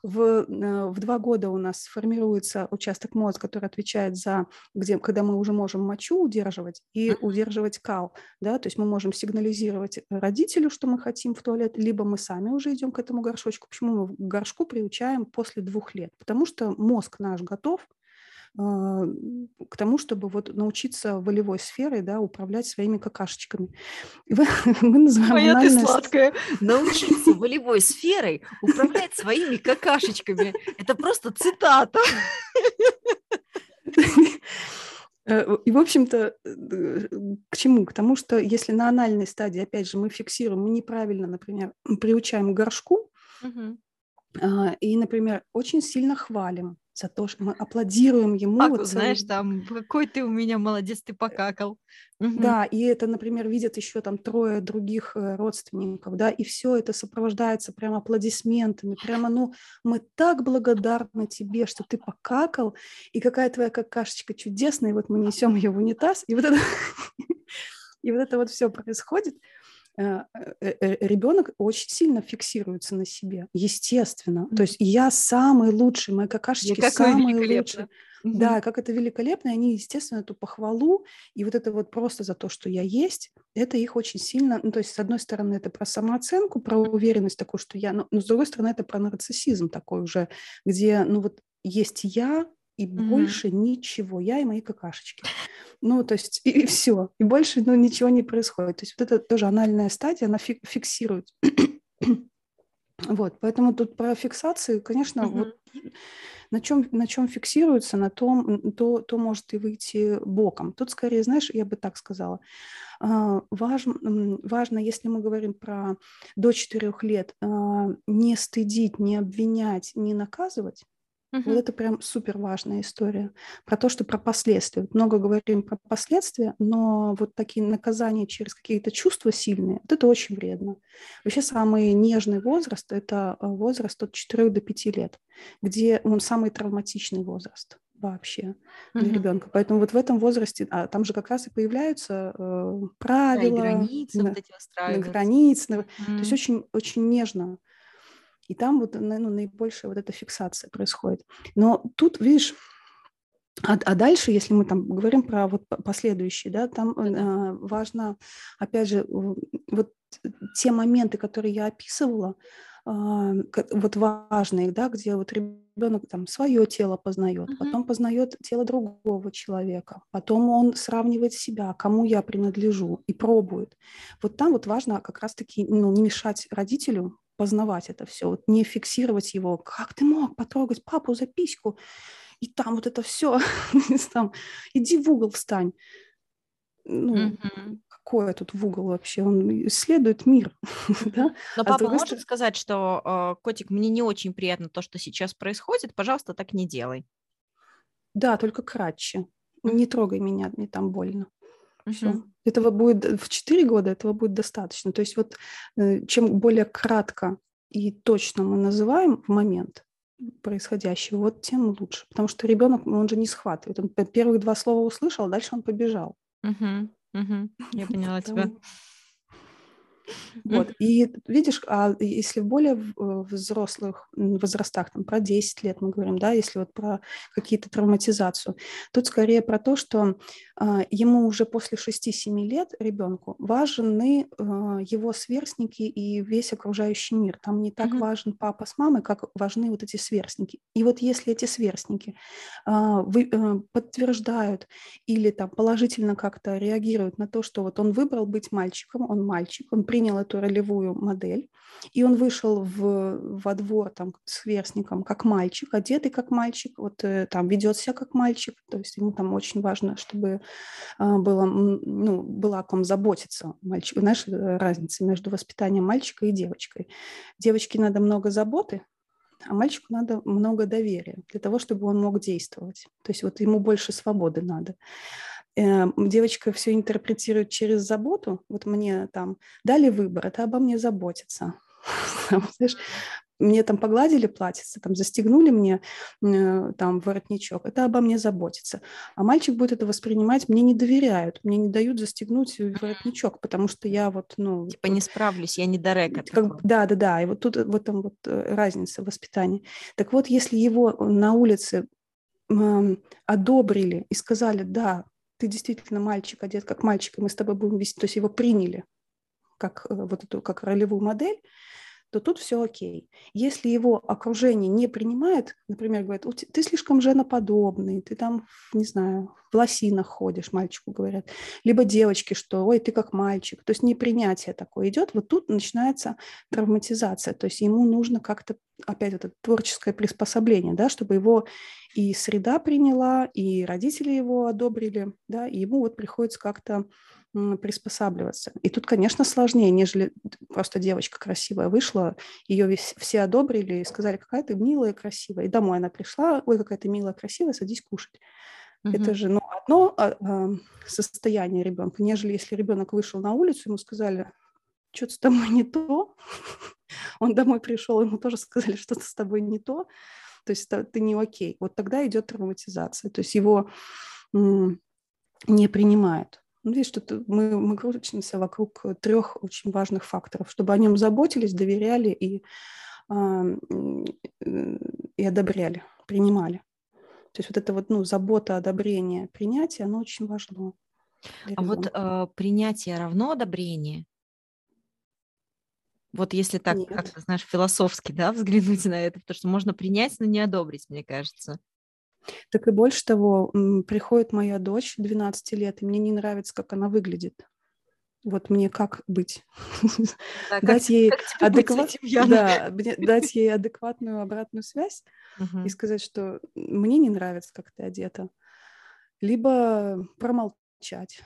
В, э, в два года у нас формируется участок мозга, который отвечает за, где, когда мы уже можем мочу удерживать и удерживать кал, да, то есть мы можем сигнализировать родителю, что мы хотим в туалет, либо мы сами уже идем к этому горшочку. Почему мы к горшку приучаем после двух лет? Потому что мозг наш готов, к тому, чтобы вот научиться волевой сферой, да, управлять своими какашечками. [laughs]
Мы называем Моя ты сладкая. Научиться волевой сферой управлять своими какашечками. Это просто цитата.
Э, и, в общем-то, э, к чему? К тому, что если на анальной стадии, опять же, мы фиксируем, мы неправильно, например, приучаем к горшку, угу. и, например, очень сильно хвалим, за то, что мы аплодируем ему.
Как, вот, знаешь, там, какой ты у меня молодец, ты покакал.
Да, и это, например, видят еще там трое других э, родственников, да, и все это сопровождается прямо аплодисментами, прямо, ну, мы так благодарны тебе, что ты покакал, и какая твоя какашечка чудесная, и вот мы несем ее в унитаз, и вот это, [laughs] и вот это вот все происходит. Э, э, э, ребенок очень сильно фиксируется на себе, естественно. То есть я самый лучший, мои какашечки я самые лучшие. Да, как это великолепно, и они, естественно, эту похвалу, и вот это вот просто за то, что я есть, это их очень сильно, ну, то есть, с одной стороны, это про самооценку, про уверенность такую, что я, но, но с другой стороны, это про нарциссизм такой уже, где, ну, вот есть я, и mm-hmm. больше ничего, я и мои какашечки. Ну, то есть, и, и все, и больше, ну, ничего не происходит. То есть, вот это тоже анальная стадия, она фи- фиксирует. [clears throat] вот, поэтому тут про фиксацию, конечно, mm-hmm. вот на чем, на чем фиксируется, на том, то, то может и выйти боком. Тут скорее, знаешь, я бы так сказала, а, важно, важно, если мы говорим про до четырех лет, а, не стыдить, не обвинять, не наказывать, Угу. Вот это прям супер важная история. Про то, что про последствия. Много говорим про последствия, но вот такие наказания через какие-то чувства сильные, вот это очень вредно. Вообще самый нежный возраст – это э, возраст от 4 до 5 лет, где он самый травматичный возраст вообще для угу. ребенка. Поэтому вот в этом возрасте, а там же как раз и появляются э, правила,
да, и границы на, вот эти
границы, угу. то есть очень очень нежно и там вот ну, наибольшая вот эта фиксация происходит. Но тут, видишь, а, а дальше, если мы там говорим про вот последующие, да, там э, важно, опять же, вот те моменты, которые я описывала, э, вот важные, да, где вот ребенок там свое тело познает, uh-huh. потом познает тело другого человека, потом он сравнивает себя, кому я принадлежу и пробует. Вот там вот важно как раз-таки ну, не мешать родителю познавать это все, вот не фиксировать его, как ты мог потрогать папу за письку, и там вот это все, [laughs] там, иди в угол встань. Ну, mm-hmm. какой тут в угол вообще? Он исследует мир. [laughs] да?
Но а папа может стороны... сказать, что, э, котик, мне не очень приятно то, что сейчас происходит, пожалуйста, так не делай.
Да, только кратче. Не трогай меня, мне там больно. Все. Этого будет в 4 года, этого будет достаточно. То есть вот э, чем более кратко и точно мы называем момент происходящего, вот тем лучше. Потому что ребенок, он же не схватывает. Он первых два слова услышал, а дальше он побежал.
Угу, угу. Я [laughs] поняла тебя.
Вот. И видишь, а если в более взрослых возрастах, там, про 10 лет мы говорим, да, если вот про какие-то травматизацию, тут скорее про то, что а, ему уже после 6-7 лет ребенку важны а, его сверстники и весь окружающий мир. Там не так mm-hmm. важен папа с мамой, как важны вот эти сверстники. И вот если эти сверстники а, вы, а, подтверждают или там положительно как-то реагируют на то, что вот он выбрал быть мальчиком, он мальчик, он принял эту ролевую модель, и он вышел в, во двор там с сверстником как мальчик, одетый как мальчик, вот э, там ведет себя как мальчик, то есть ему там очень важно, чтобы а, было, ну, было о ком заботиться. Мальчик, знаешь, э, разница между воспитанием мальчика и девочкой. Девочке надо много заботы, а мальчику надо много доверия для того, чтобы он мог действовать. То есть вот ему больше свободы надо. Эм, девочка все интерпретирует через заботу. Вот мне там дали выбор, это обо мне заботиться. [laughs] Знаешь, мне там погладили платьице, там застегнули мне э, там воротничок, это обо мне заботится. А мальчик будет это воспринимать, мне не доверяют, мне не дают застегнуть воротничок, потому что я вот, ну...
Типа не справлюсь, я не дорека.
Как, да, да, да, и вот тут вот там вот э, разница в воспитании. Так вот, если его на улице э, одобрили и сказали, да, ты действительно мальчик, одет как мальчик, и мы с тобой будем вести, то есть его приняли как э, вот эту как ролевую модель, то тут все окей. Если его окружение не принимает, например, говорит, ты слишком женоподобный, ты там, не знаю, в лосинах ходишь, мальчику говорят, либо девочки, что, ой, ты как мальчик, то есть непринятие такое идет, вот тут начинается травматизация, то есть ему нужно как-то опять это творческое приспособление, да, чтобы его и среда приняла, и родители его одобрили, да, и ему вот приходится как-то приспосабливаться. И тут, конечно, сложнее, нежели просто девочка красивая вышла, ее все одобрили и сказали, какая ты милая, красивая. И домой она пришла, ой, какая ты милая, красивая, садись кушать. Угу. Это же ну, одно а, а, состояние ребенка, нежели если ребенок вышел на улицу, ему сказали, что-то с тобой не то. [laughs] Он домой пришел, ему тоже сказали, что-то с тобой не то. То есть ты не окей. Вот тогда идет травматизация. То есть его не принимают. Ну, видишь, что мы, мы крутимся вокруг трех очень важных факторов, чтобы о нем заботились, доверяли и, э, и одобряли, принимали. То есть вот это вот, ну, забота, одобрение, принятие, оно очень важно.
А вот э, принятие равно одобрение? Вот если так, как знаешь, философски, да, взглянуть на это, потому что можно принять, но не одобрить, мне кажется.
Так и больше того, приходит моя дочь 12 лет, и мне не нравится, как она выглядит. Вот мне как быть? Да, [laughs] дать, как, ей как адекват... да, [laughs] дать ей адекватную обратную связь и сказать, что мне не нравится, как ты одета. Либо промолчать.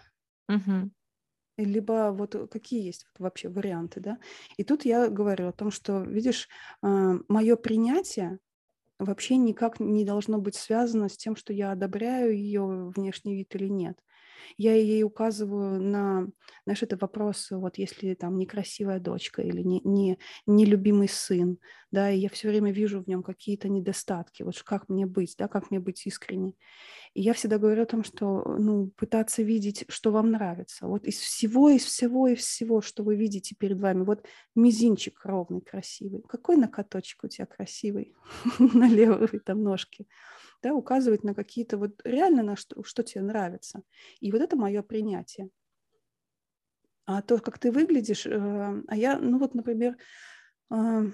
Либо вот какие есть вообще варианты, да? И тут я говорю о том, что, видишь, а, мое принятие вообще никак не должно быть связано с тем, что я одобряю ее внешний вид или нет. Я ей указываю на, знаешь, это вопрос, вот если там некрасивая дочка или не, не, нелюбимый сын, да, и я все время вижу в нем какие-то недостатки, вот как мне быть, да, как мне быть искренней. И я всегда говорю о том, что, ну, пытаться видеть, что вам нравится. Вот из всего, из всего, из всего, что вы видите перед вами, вот мизинчик ровный, красивый. Какой накаточек у тебя красивый [laughs] на левой там ножке? Да, указывать на какие-то вот реально на что, что тебе нравится. И вот это мое принятие. А то, как ты выглядишь, э, а я, ну вот, например, э,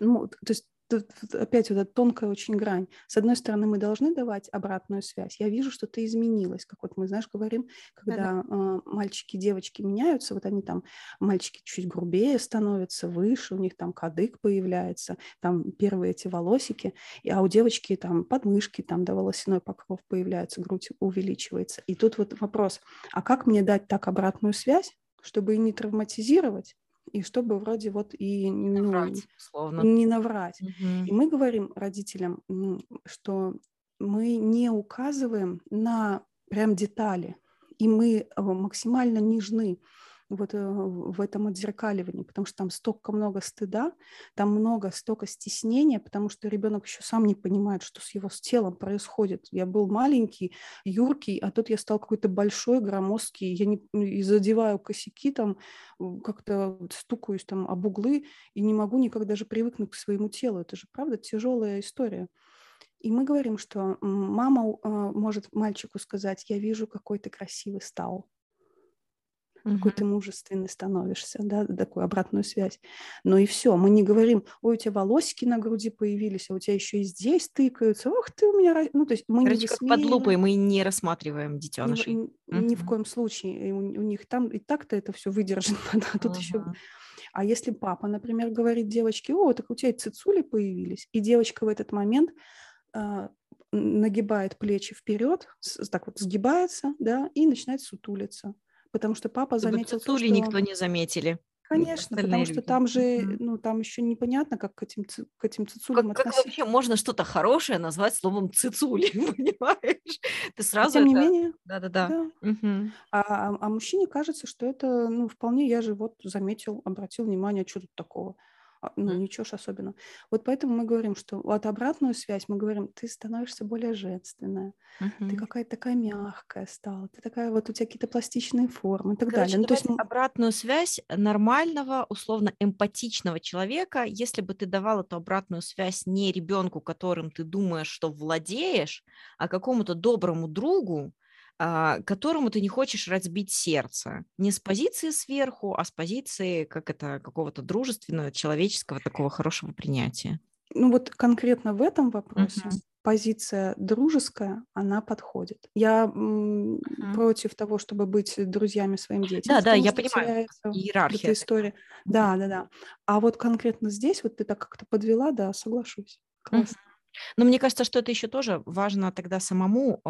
ну, то есть тут опять вот эта тонкая очень грань. С одной стороны, мы должны давать обратную связь. Я вижу, что ты изменилась, как вот мы, знаешь, говорим, когда э, мальчики и девочки меняются, вот они там, мальчики чуть грубее становятся, выше, у них там кадык появляется, там первые эти волосики, а у девочки там подмышки, там, да, волосяной покров появляется, грудь увеличивается. И тут вот вопрос, а как мне дать так обратную связь, чтобы и не травматизировать, и чтобы вроде вот и ну, наврать, условно. не наврать. Угу. И мы говорим родителям, что мы не указываем на прям детали, и мы э, максимально нежны вот э, в этом отзеркаливании, потому что там столько много стыда, там много, столько стеснения, потому что ребенок еще сам не понимает, что с его с телом происходит. Я был маленький, юркий, а тут я стал какой-то большой, громоздкий, я не, и задеваю косяки, там как-то стукаюсь там об углы и не могу никак даже привыкнуть к своему телу. Это же, правда, тяжелая история. И мы говорим, что мама э, может мальчику сказать, я вижу, какой ты красивый стал угу. какой ты мужественный становишься, да, такую обратную связь. Но и все, мы не говорим, ой, у тебя волосики на груди появились, а у тебя еще и здесь тыкаются, ох ты у меня, ну то есть мы
Короче, не как под лупой мы не рассматриваем детенышей.
Ни, ни в коем случае, у, у них там и так-то это все выдержано, [laughs] да, тут угу. еще а если папа, например, говорит девочке, о, так у тебя цицули появились, и девочка в этот момент э, нагибает плечи вперед, так вот сгибается, да, и начинает сутулиться потому что папа заметил...
То, что... никто не заметили.
Конечно, потому люди. что там же, ну, там еще непонятно, как к этим, к этим цицулям
как, относиться. Как вообще можно что-то хорошее назвать словом цицули, [laughs] понимаешь? Ты сразу
Тем
это...
не менее.
Да-да-да.
Да. Угу. А, а, а мужчине кажется, что это, ну, вполне, я же вот заметил, обратил внимание, что тут такого. А, ну, ничего ж особенного. Вот поэтому мы говорим, что вот обратную связь мы говорим, ты становишься более женственная, uh-huh. ты какая-то такая мягкая стала, ты такая вот у тебя какие-то пластичные формы и так Короче, далее.
Ну, то есть обратную связь нормального, условно эмпатичного человека, если бы ты давал эту обратную связь не ребенку, которым ты думаешь, что владеешь, а какому-то доброму другу, которому ты не хочешь разбить сердце. Не с позиции сверху, а с позиции как это, какого-то дружественного, человеческого, такого хорошего принятия.
Ну вот конкретно в этом вопросе uh-huh. позиция дружеская, она подходит. Я uh-huh. против того, чтобы быть друзьями своим детям.
Да, да, я понимаю.
Иерархия. Эта история. Да, да, да. А вот конкретно здесь вот ты так как-то подвела, да, соглашусь. Классно. Uh-huh.
Но мне кажется, что это еще тоже важно тогда самому.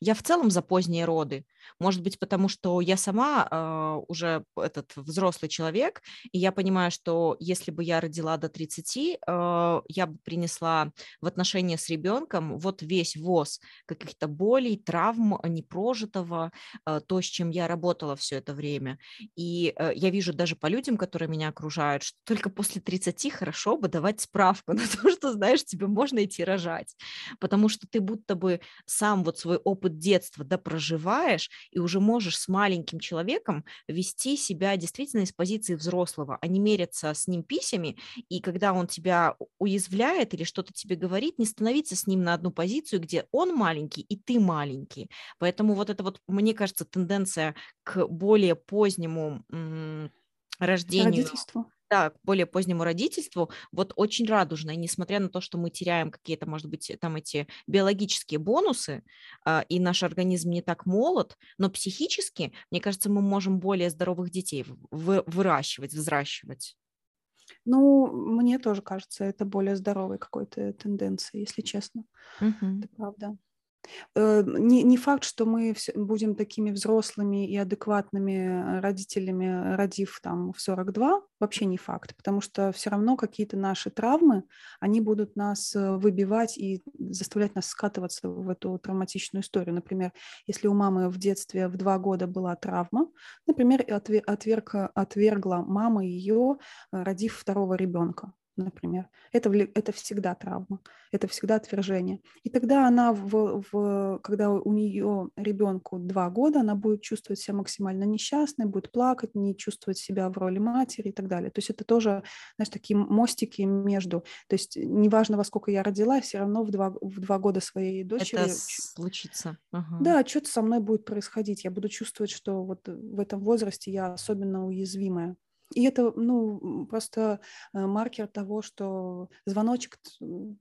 Я в целом за поздние роды. Может быть, потому что я сама а, уже этот взрослый человек, и я понимаю, что если бы я родила до 30, а, я бы принесла в отношения с ребенком вот весь воз каких-то болей, травм, непрожитого, а, то, с чем я работала все это время. И э, я вижу даже по людям, которые меня окружают, что только после 30 хорошо бы давать справку [laughs] на то, что, знаешь, тебе можно идти рожать, потому что ты будто бы сам вот свой опыт детства допроживаешь, и уже можешь с маленьким человеком вести себя действительно из позиции взрослого, а не мериться с ним писями, и когда он тебя уязвляет или что-то тебе говорит, не становиться с ним на одну позицию, где он маленький и ты маленький. Поэтому вот это вот, мне кажется, тенденция к более позднему рождению.
Родительству
да, к более позднему родительству, вот очень радужно, и несмотря на то, что мы теряем какие-то, может быть, там эти биологические бонусы, а, и наш организм не так молод, но психически, мне кажется, мы можем более здоровых детей выращивать, взращивать.
Ну, мне тоже кажется, это более здоровой какой-то тенденцией, если честно. Угу. Это правда. Э, не, не факт, что мы будем такими взрослыми и адекватными родителями, родив там в 42, вообще не факт, потому что все равно какие-то наши травмы, они будут нас э, выбивать и заставлять нас скатываться в эту травматичную историю. Например, если у мамы в детстве в два года была травма, например, отверг, отвергла мама ее, э, родив второго ребенка например. Это, это всегда травма, это всегда отвержение. И тогда она, в, в, когда у нее ребенку два года, она будет чувствовать себя максимально несчастной, будет плакать, не чувствовать себя в роли матери и так далее. То есть это тоже, знаешь, такие мостики между. То есть неважно, во сколько я родила, все равно в два, в два года своей дочери...
Это случится.
Ага. Да, что-то со мной будет происходить. Я буду чувствовать, что вот в этом возрасте я особенно уязвимая. И это, ну, просто э, маркер того, что звоночек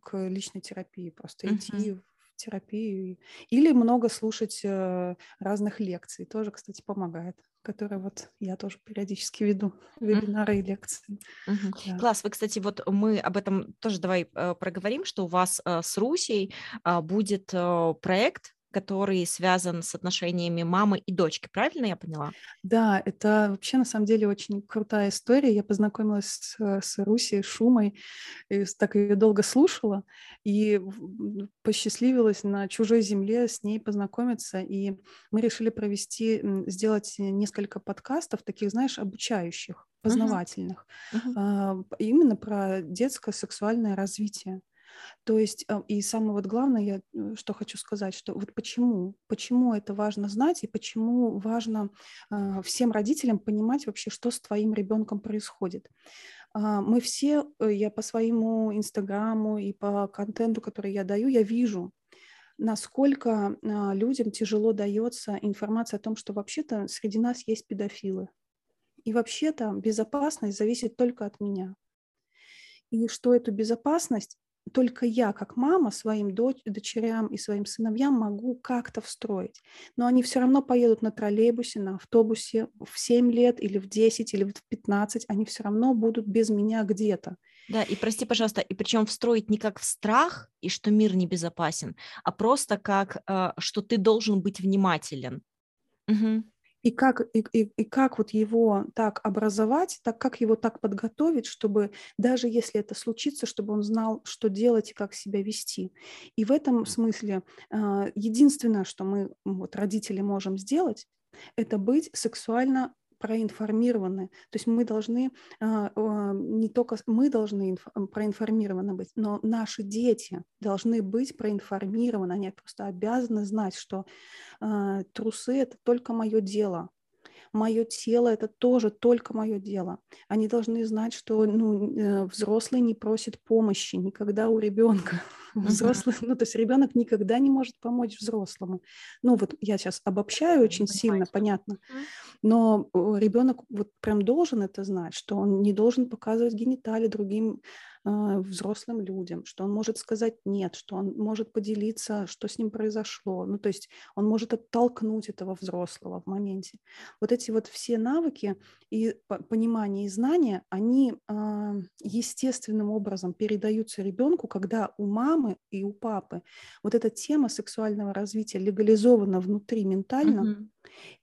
к личной терапии, просто uh-huh. идти в терапию. Или много слушать э, разных лекций, тоже, кстати, помогает которые вот я тоже периодически веду, [laughs] вебинары и лекции.
Uh-huh. Да. Класс. Вы, кстати, вот мы об этом тоже давай э, проговорим, что у вас э, с Русей э, будет проект который связан с отношениями мамы и дочки, правильно я поняла?
Да, это вообще на самом деле очень крутая история. Я познакомилась с, с Русей Шумой, и так ее долго слушала, и посчастливилась на чужой земле с ней познакомиться, и мы решили провести, сделать несколько подкастов, таких, знаешь, обучающих, познавательных, uh-huh. Uh-huh. именно про детское сексуальное развитие. То есть, э, и самое вот главное, я э, что хочу сказать, что вот почему, почему это важно знать и почему важно э, всем родителям понимать вообще, что с твоим ребенком происходит. А, мы все, я по своему инстаграму и по контенту, который я даю, я вижу, насколько а, людям тяжело дается информация о том, что вообще-то среди нас есть педофилы. И вообще-то безопасность зависит только от меня. И что эту безопасность только я, как мама, своим доч- дочерям и своим сыновьям могу как-то встроить. Но они все равно поедут на троллейбусе, на автобусе в 7 лет или в 10 или в 15, они все равно будут без меня где-то.
Да, и прости, пожалуйста, и причем встроить не как в страх и что мир небезопасен, а просто как, э, что ты должен быть внимателен.
Угу и как, и, и, и как вот его так образовать, так как его так подготовить, чтобы даже если это случится, чтобы он знал, что делать и как себя вести. И в этом смысле а, единственное, что мы, вот, родители, можем сделать, это быть сексуально проинформированы. То есть мы должны, а, а, не только мы должны проинформированы быть, но наши дети должны быть проинформированы. Они просто обязаны знать, что а, трусы – это только мое дело, мое тело – это тоже только мое дело. Они должны знать, что ну, э, взрослый не просит помощи никогда у ребенка. [laughs] Взрослый, ну, то есть ребенок никогда не может помочь взрослому. Ну, вот я сейчас обобщаю очень сильно, понятно, но ребенок вот прям должен это знать, что он не должен показывать гениталии другим взрослым людям, что он может сказать нет, что он может поделиться, что с ним произошло. Ну, то есть он может оттолкнуть этого взрослого в моменте. Вот эти вот все навыки и понимание и знания, они э, естественным образом передаются ребенку, когда у мамы и у папы вот эта тема сексуального развития легализована внутри ментально, mm-hmm.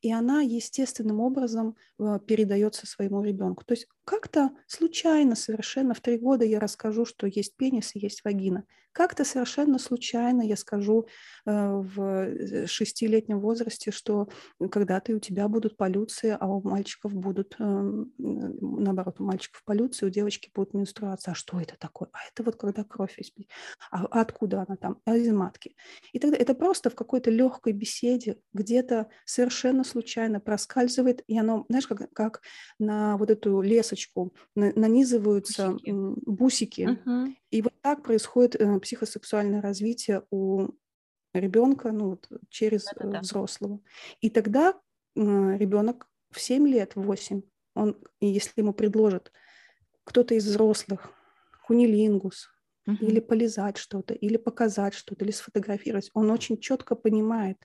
и она естественным образом э, передается своему ребенку. То есть как-то случайно совершенно в три года я расскажу, что есть пенис и есть вагина. Как-то совершенно случайно я скажу э, в э, шестилетнем возрасте, что когда-то у тебя будут полюции, а у мальчиков будут, эм, наоборот, у мальчиков полюции, у девочки будут менструация. А что это такое? А это вот когда кровь из... А откуда она там? А из матки. И тогда это просто в какой-то легкой беседе где-то совершенно случайно проскальзывает, и оно, знаешь, как, как на вот эту лесочку нанизываются бусики, бусики uh-huh. И вот так происходит э, психосексуальное развитие у ребенка ну, вот, через Да-да-да. взрослого. И тогда э, ребенок в 7 лет, в 8, он, если ему предложат кто-то из взрослых кунилингус, угу. или полизать что-то, или показать что-то, или сфотографировать, он очень четко понимает,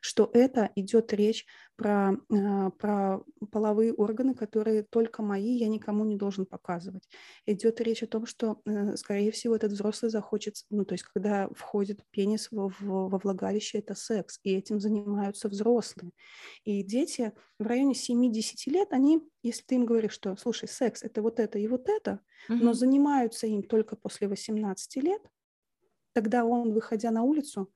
что это идет речь про, а, про половые органы, которые только мои, я никому не должен показывать. Идет речь о том, что, э, скорее всего, этот взрослый захочет, ну, то есть, когда входит пенис во, во влагалище, это секс, и этим занимаются взрослые. И дети в районе 7-10 лет, они, если ты им говоришь, что, слушай, секс – это вот это и вот это, угу. но занимаются им только после 18 лет, тогда он, выходя на улицу,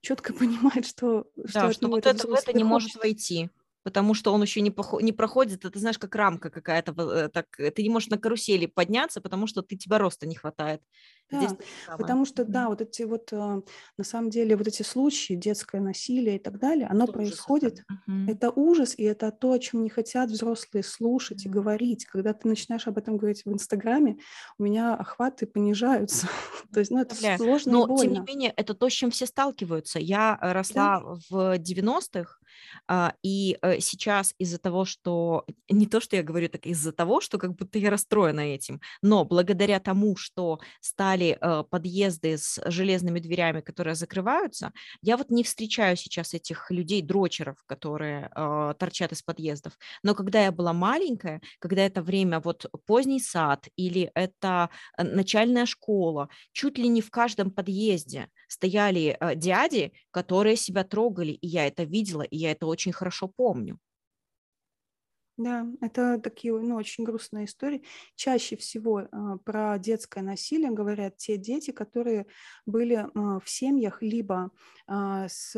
четко понимает, что,
да, что, вот это в это не может войти потому что он еще не, похо- не проходит, это знаешь, как рамка какая-то, э, так, ты не можешь на карусели подняться, потому что ты, тебя роста не хватает.
Да, потому что, да, вот эти вот, э, на самом деле, вот эти случаи, детское насилие и так далее, оно это происходит, ужас, это ужас, и это то, о чем не хотят взрослые слушать и говорить. Когда ты начинаешь об этом говорить в Инстаграме, у меня охваты понижаются. [laughs] то есть, ну, это сложно
Но, тем не менее, это то, с чем все сталкиваются. Я э, росла да. в 90-х, а, и э, сейчас из-за того, что не то, что я говорю так, из-за того, что как будто я расстроена этим, но благодаря тому, что стали э, подъезды с железными дверями, которые закрываются, я вот не встречаю сейчас этих людей, дрочеров, которые э, торчат из подъездов. Но когда я была маленькая, когда это время вот поздний сад или это начальная школа, чуть ли не в каждом подъезде стояли дяди, которые себя трогали, и я это видела, и я это очень хорошо помню.
Да, это такие ну, очень грустные истории. Чаще всего э, про детское насилие говорят те дети, которые были э, в семьях либо э, с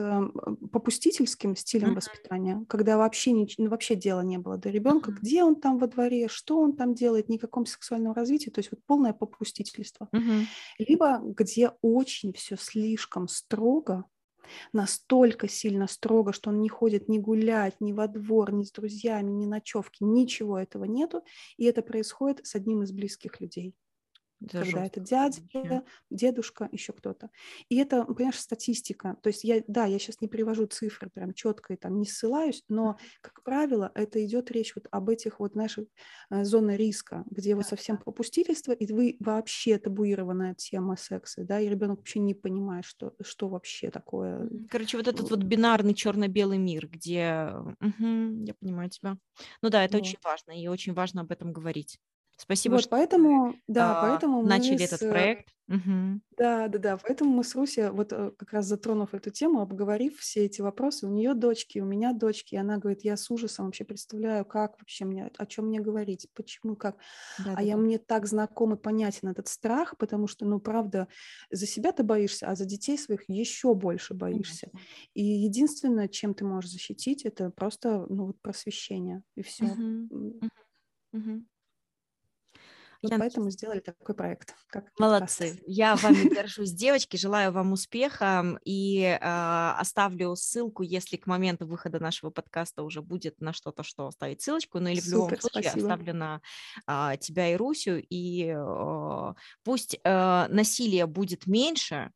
попустительским стилем mm-hmm. воспитания, когда вообще, не, ну, вообще дела не было до ребенка, mm-hmm. где он там во дворе, что он там делает, никаком сексуальном развитии, то есть вот полное попустительство. Mm-hmm. Либо где очень все слишком строго, настолько сильно строго, что он не ходит ни гулять, ни во двор, ни с друзьями, ни ночевки, ничего этого нету, и это происходит с одним из близких людей. Это когда это дядя, вообще. дедушка, еще кто-то. И это, понимаешь, статистика. То есть я, да, я сейчас не привожу цифры прям четко и там не ссылаюсь, но, как правило, это идет речь вот об этих вот наших э, зонах риска, где вот совсем пропустительство, и вы вообще табуированная тема секса, да, и ребенок вообще не понимает, что, что вообще такое.
Короче, вот этот вот бинарный черно-белый мир, где... Угу, я понимаю тебя. Ну да, это вот. очень важно, и очень важно об этом говорить. Спасибо,
вот, что поэтому, да, а, поэтому
начали мы этот с, проект.
Угу. Да, да, да. Поэтому мы с Руси, вот э, как раз затронув эту тему, обговорив все эти вопросы, у нее дочки, у меня дочки, и она говорит, я с ужасом вообще представляю, как вообще мне, о чем мне говорить, почему, как. Да, а да, я да. мне так знаком и понятен этот страх, потому что, ну, правда, за себя ты боишься, а за детей своих еще больше боишься. Конечно. И единственное, чем ты можешь защитить, это просто, ну, вот просвещение, и все. Угу.
Угу.
Вот поэтому сделали такой проект. Как [laughs]
Молодцы. Подкаст. [laughs] Я вами держусь, девочки. Желаю вам успеха и э, оставлю ссылку, если к моменту выхода нашего подкаста уже будет на что-то, что оставить ссылочку. Ну или в любом случае спасибо. оставлю на э, тебя и Русю. И э, пусть э, насилие будет меньше,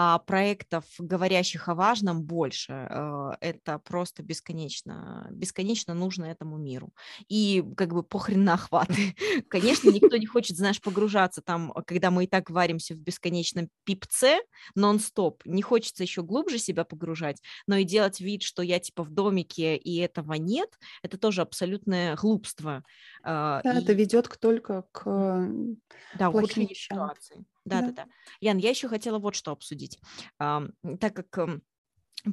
а проектов, говорящих о важном, больше. Э, это просто бесконечно, бесконечно нужно этому миру. И как бы похрен на охваты. [laughs] Конечно, никто не хочет, знаешь, погружаться там, когда мы и так варимся в бесконечном пипце нон-стоп. Не хочется еще глубже себя погружать, но и делать вид, что я типа в домике и этого нет, это тоже абсолютное глупство.
А, да, и... это ведет только к
да, плохим. Ситуации. Да, да, да. Ян, я еще хотела вот что обсудить. Так как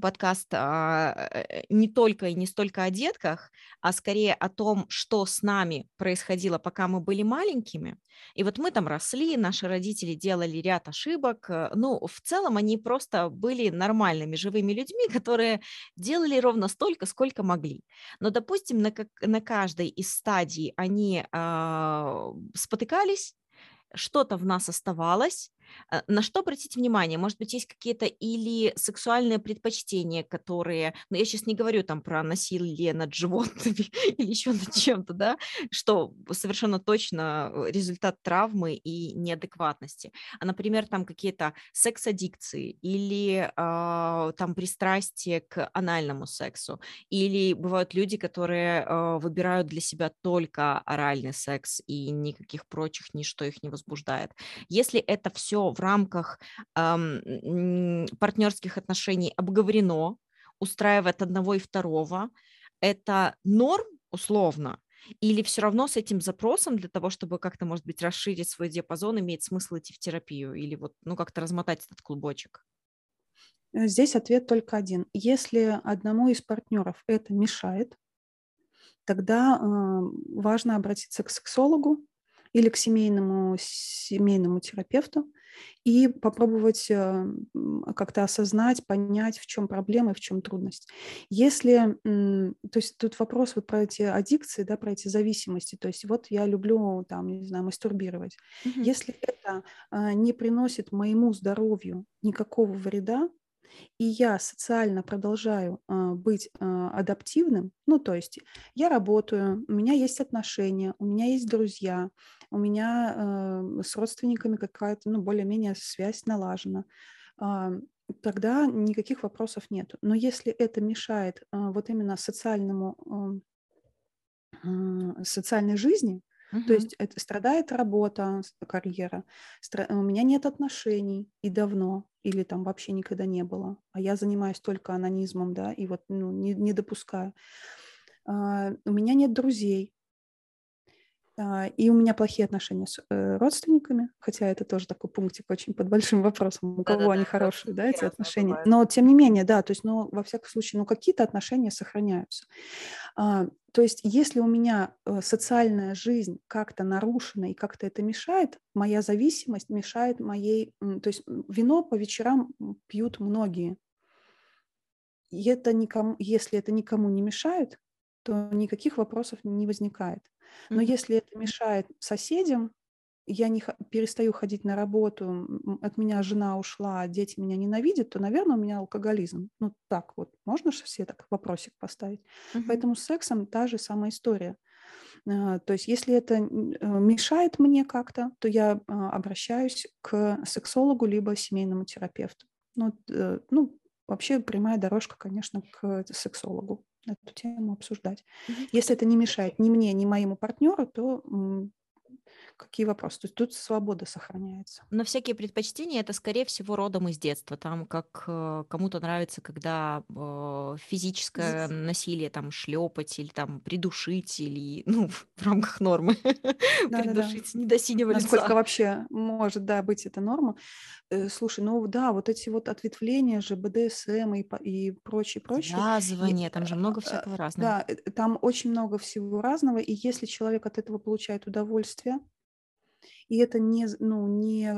подкаст а, э, не только и не столько о детках, а скорее о том, что с нами происходило, пока мы были маленькими. И вот мы там росли, наши родители делали ряд ошибок. Э, ну, в целом они просто были нормальными, живыми людьми, [laughs] которые делали ровно столько, сколько могли. Но, допустим, на, на каждой из стадий они э, спотыкались, что-то в нас оставалось, на что обратить внимание? Может быть, есть какие-то или сексуальные предпочтения, которые, ну, я сейчас не говорю там про насилие над [laughs] животными или еще над чем-то, да, что совершенно точно э, результат травмы и неадекватности, а, например, там какие-то секс-аддикции или э, там пристрастие к анальному сексу, или бывают люди, которые э, выбирают для себя только оральный секс и никаких прочих, ничто их не возбуждает. Если это все все в рамках эм, партнерских отношений обговорено, устраивает одного и второго, это норм условно, или все равно с этим запросом для того, чтобы как-то, может быть, расширить свой диапазон, имеет смысл идти в терапию или вот, ну, как-то размотать этот клубочек?
Э, здесь ответ только один. Если одному из партнеров это мешает, тогда важно обратиться к сексологу или к семейному, семейному терапевту и попробовать э, как-то осознать, понять, в чем проблема и в чем трудность. Если, то есть тут вопрос вот про эти аддикции, да, про эти зависимости, то есть вот я люблю там, не знаю, мастурбировать. Угу. Если это а, не приносит моему здоровью никакого вреда, и я социально продолжаю а, быть а, адаптивным, ну, то есть я работаю, у меня есть отношения, у меня есть друзья, у меня а, с родственниками какая-то, ну, более-менее связь налажена, а, тогда никаких вопросов нет. Но если это мешает а, вот именно социальному, а, социальной жизни, то есть это страдает работа, карьера, стра- у меня нет отношений и давно, или там вообще никогда не было, а я занимаюсь только анонизмом, да, и вот ну, не, не допускаю. А, у меня нет друзей, и у меня плохие отношения с э, родственниками, хотя это тоже такой пунктик очень под большим [laughs] вопросом, у кого Да-да-да, они хорошие, да, эти отношения. Бывает. Но тем не менее, да, то есть, ну, во всяком случае, ну, какие-то отношения сохраняются. А, то есть, если у меня э, социальная жизнь как-то нарушена и как-то это мешает, моя зависимость мешает моей, то есть вино по вечерам пьют многие. И это никому, если это никому не мешает, то никаких вопросов не возникает. Но mm-hmm. если это мешает соседям, я не перестаю ходить на работу, от меня жена ушла, дети меня ненавидят, то, наверное, у меня алкоголизм. Ну, так вот, можно же все так вопросик поставить. Mm-hmm. Поэтому с сексом та же самая история. А, то есть, если это э, мешает мне как-то, то я а, обращаюсь к сексологу либо семейному терапевту. Ну, э, ну вообще прямая дорожка, конечно, к сексологу эту тему обсуждать. Mm-hmm. Если это не мешает ни мне, ни моему партнеру, то какие вопросы? То есть тут свобода сохраняется.
Но всякие предпочтения это, скорее всего, родом из детства. Там как э, кому-то нравится, когда э, физическое насилие там шлепать или там придушить или [laughs] ну в рамках нормы [laughs] придушить не до синего
лица. Насколько вообще может да быть это норма? Э, слушай, ну да, вот эти вот ответвления же БДСМ и и прочее прочее.
Связывание, там же много всякого разного.
Да, там очень много всего разного, и если человек от этого получает удовольствие, и это не, ну, не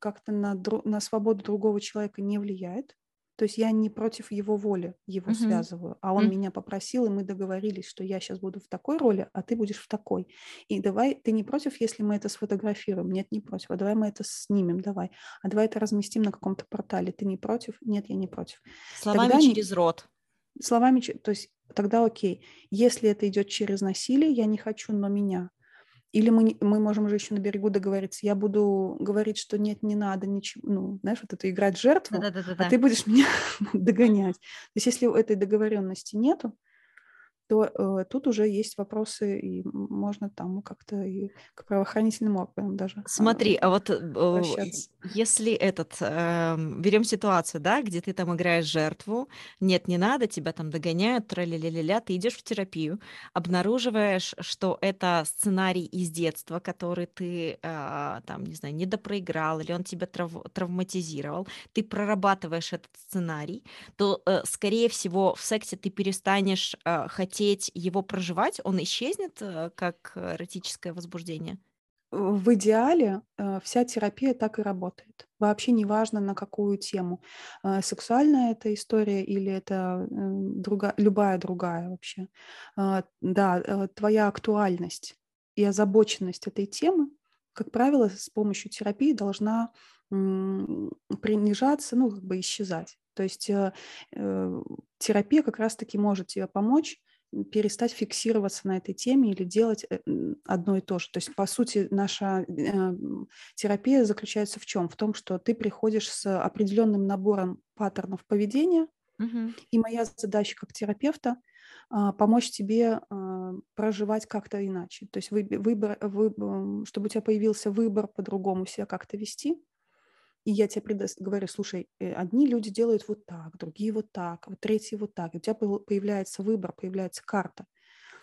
как-то на, на свободу другого человека не влияет, То есть я не против его воли его
Мгм.
связываю, а он
М.
меня попросил, и мы договорились, что я сейчас буду в такой роли, а ты будешь в такой. И давай, ты не против, если мы это сфотографируем? Нет, не против. А давай мы это снимем, давай. А давай это разместим на каком-то портале. Ты не против? Нет, я не против.
Словами
Тогда не-
через рот.
Словами, то есть тогда окей. Если это идет через насилие, я не хочу, но меня. Или мы, мы можем же еще на берегу договориться. Я буду говорить, что нет, не надо ничего. Ну, знаешь, вот это играть жертву,
Да-да-да-да.
а ты будешь [laughs] меня догонять. То есть если этой договоренности нету, то э, тут уже есть вопросы, и можно там как-то и к правоохранительным органам даже а,
Смотри, а вот э, если этот, берем ситуацию, да, где ты там играешь жертву, нет, не надо, тебя там догоняют, тра-ля-ля-ля-ля, ты идешь в терапию, обнаруживаешь, что это сценарий из детства, который ты а, там, не знаю, недопроиграл, или он тебя трав- травматизировал, ты прорабатываешь этот сценарий, то, э, скорее всего, в сексе ты перестанешь э, хотеть его проживать, он исчезнет э, как эротическое возбуждение.
В идеале э, вся терапия так и работает. Вообще не важно, на какую тему. Э, Сексуальная это история или это друга- любая другая вообще. Да, твоя актуальность и озабоченность этой темы, как правило, с помощью терапии должна принижаться, ну, как бы исчезать. То есть терапия как раз-таки может тебе помочь перестать фиксироваться на этой теме или делать э, одно и то же. То есть, по сути, наша э, терапия заключается в чем? В том, что ты приходишь с определенным набором паттернов поведения,
Мгм.
и моя задача как терапевта а, помочь тебе а, проживать как-то иначе. То есть выбор, вы- м, чтобы у тебя появился выбор по-другому себя как-то вести. И я тебе предос- говорю, слушай, э, одни люди делают вот так, другие вот так, вот третьи вот так. И у тебя появляется выбор, появляется карта.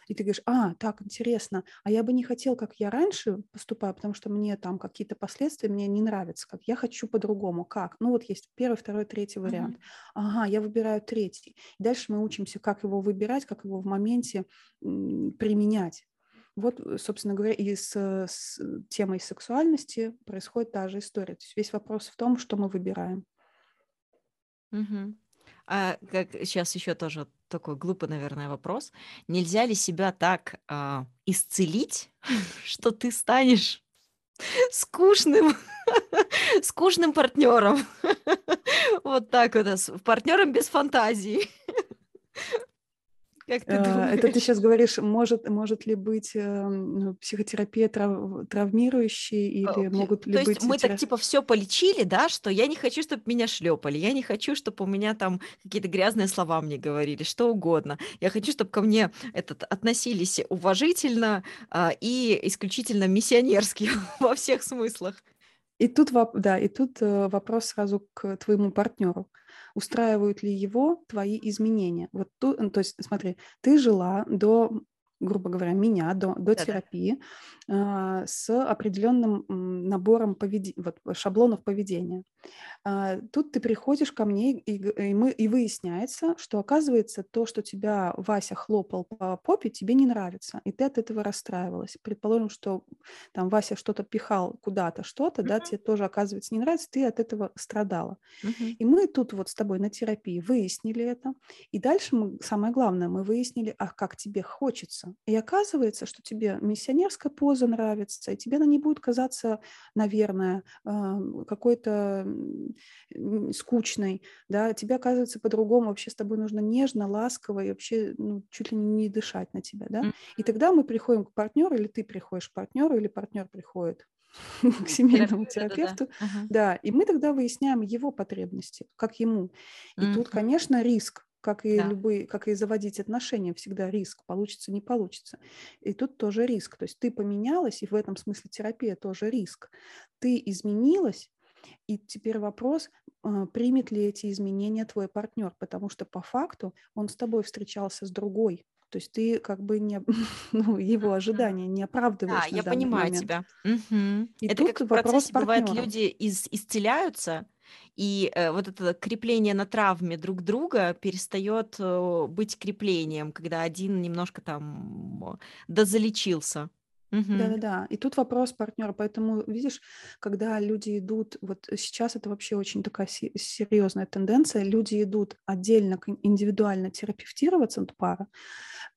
И ты говоришь, а, так, интересно, а я бы не хотел, как я раньше поступаю, потому что мне там какие-то последствия мне не нравятся, как я хочу по-другому. Как? Ну вот есть первый, второй, третий вариант. Ага, я выбираю третий. И дальше мы учимся, как его выбирать, как его в моменте м, применять. Вот, э, собственно говоря, и с, с темой сексуальности происходит та же история. То есть весь вопрос в том, что мы выбираем.
Мгм. А как сейчас еще тоже такой глупый, наверное, вопрос. Нельзя ли себя так а, исцелить, [laughs] что ты станешь скучным, [laughs] скучным партнером? [laughs] Вот так вот, партнером без фантазии. Как ты
Э, Это ты
думаешь?
сейчас говоришь, может, может ли быть э, ну, психотерапия трав- травмирующей
А,
или
пси-
могут ли
То есть
быть...
мы так
тера-
типа все полечили, да, что я не хочу, чтобы меня шлепали, я не хочу, чтобы у меня там какие-то грязные слова мне говорили, что угодно. Я хочу, чтобы ко мне этот относились уважительно а, и исключительно миссионерски [laughs] во всех смыслах.
И тут, да, и тут э, вопрос сразу к твоему партнеру. Устраивают ли его твои изменения? Вот тут, то есть, смотри, ты жила до, грубо говоря, меня, до, до
Да-да.
терапии а, с определенным набором поведи- вот, шаблонов поведения. А, Тут ты приходишь ко мне, и, и мы, и выясняется, что оказывается то, что тебя Вася хлопал по попе, тебе не нравится, и ты от этого расстраивалась. Предположим, что там Вася что-то пихал куда-то, что-то, да, тебе тоже, оказывается, не нравится, ты от этого страдала. И мы тут вот с тобой на терапии выяснили это. И дальше мы, самое главное, мы выяснили, а как тебе хочется. И оказывается, что тебе миссионерская поза нравится, и тебе она не будет казаться, наверное, какой-то скучной, да, тебе оказывается по-другому, вообще с тобой нужно нежно, ласково и вообще ну, чуть ли не дышать на тебя, да. И тогда мы приходим к партнеру, или ты приходишь к партнеру, или партнер приходит [laughs] к семейному терапевту, да, и мы тогда выясняем его потребности, как ему. И тут, конечно, риск, как и
Да.
любые, как и заводить отношения, всегда риск, получится, не получится. И тут тоже риск. То есть ты поменялась, и в этом смысле терапия тоже риск. Ты изменилась, и теперь вопрос, а, примет ли эти изменения твой партнер, потому что по факту он с тобой встречался с другой. То есть ты как бы не, [laughs] ну, его ожидания не
Да,
оправдываешь на
я понимаю
момент.
тебя. Мгм.
И
Это
тут
как в
вопрос
процессе бывает,
партнера.
люди из- исцеляются, и э, вот это крепление на травме друг друга перестает э, быть креплением, когда один немножко там э, дозалечился.
Да-да-да. И тут вопрос партнера. Поэтому, видишь, когда люди идут, вот сейчас это вообще очень такая серьезная тенденция, люди идут отдельно, индивидуально терапевтироваться от пара,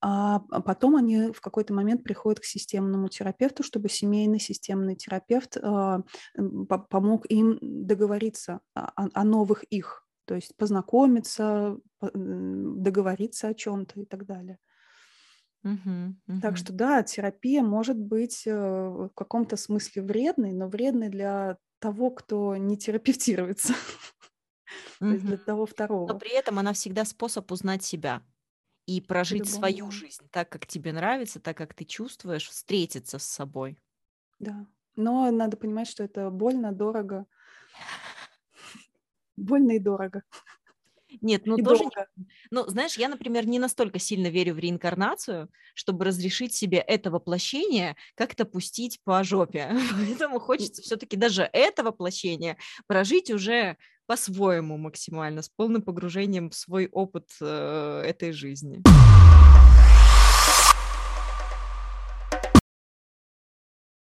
а потом они в какой-то момент приходят к системному терапевту, чтобы семейный системный терапевт а, помог им договориться о, о новых их, то есть познакомиться, договориться о чем-то и так далее.
Мгм,
Так
мгм.
что да, терапия может быть, э, в каком-то смысле вредной, но вредной для того, кто не терапевтируется, [laughs] то есть для того
Но
второго.
при этом она всегда способ узнать себя и прожить свою жизнь так, как тебе нравится, так, как ты чувствуешь, встретиться с собой.
Да. Но надо понимать, что это больно, дорого. Больно и дорого.
Нет, ну
И
тоже
долго.
Ну, знаешь, я, например, не настолько сильно верю в реинкарнацию, чтобы разрешить себе это воплощение как-то пустить по жопе. [laughs] Поэтому хочется все-таки даже это воплощение прожить уже по-своему максимально, с полным погружением в свой опыт э, этой жизни.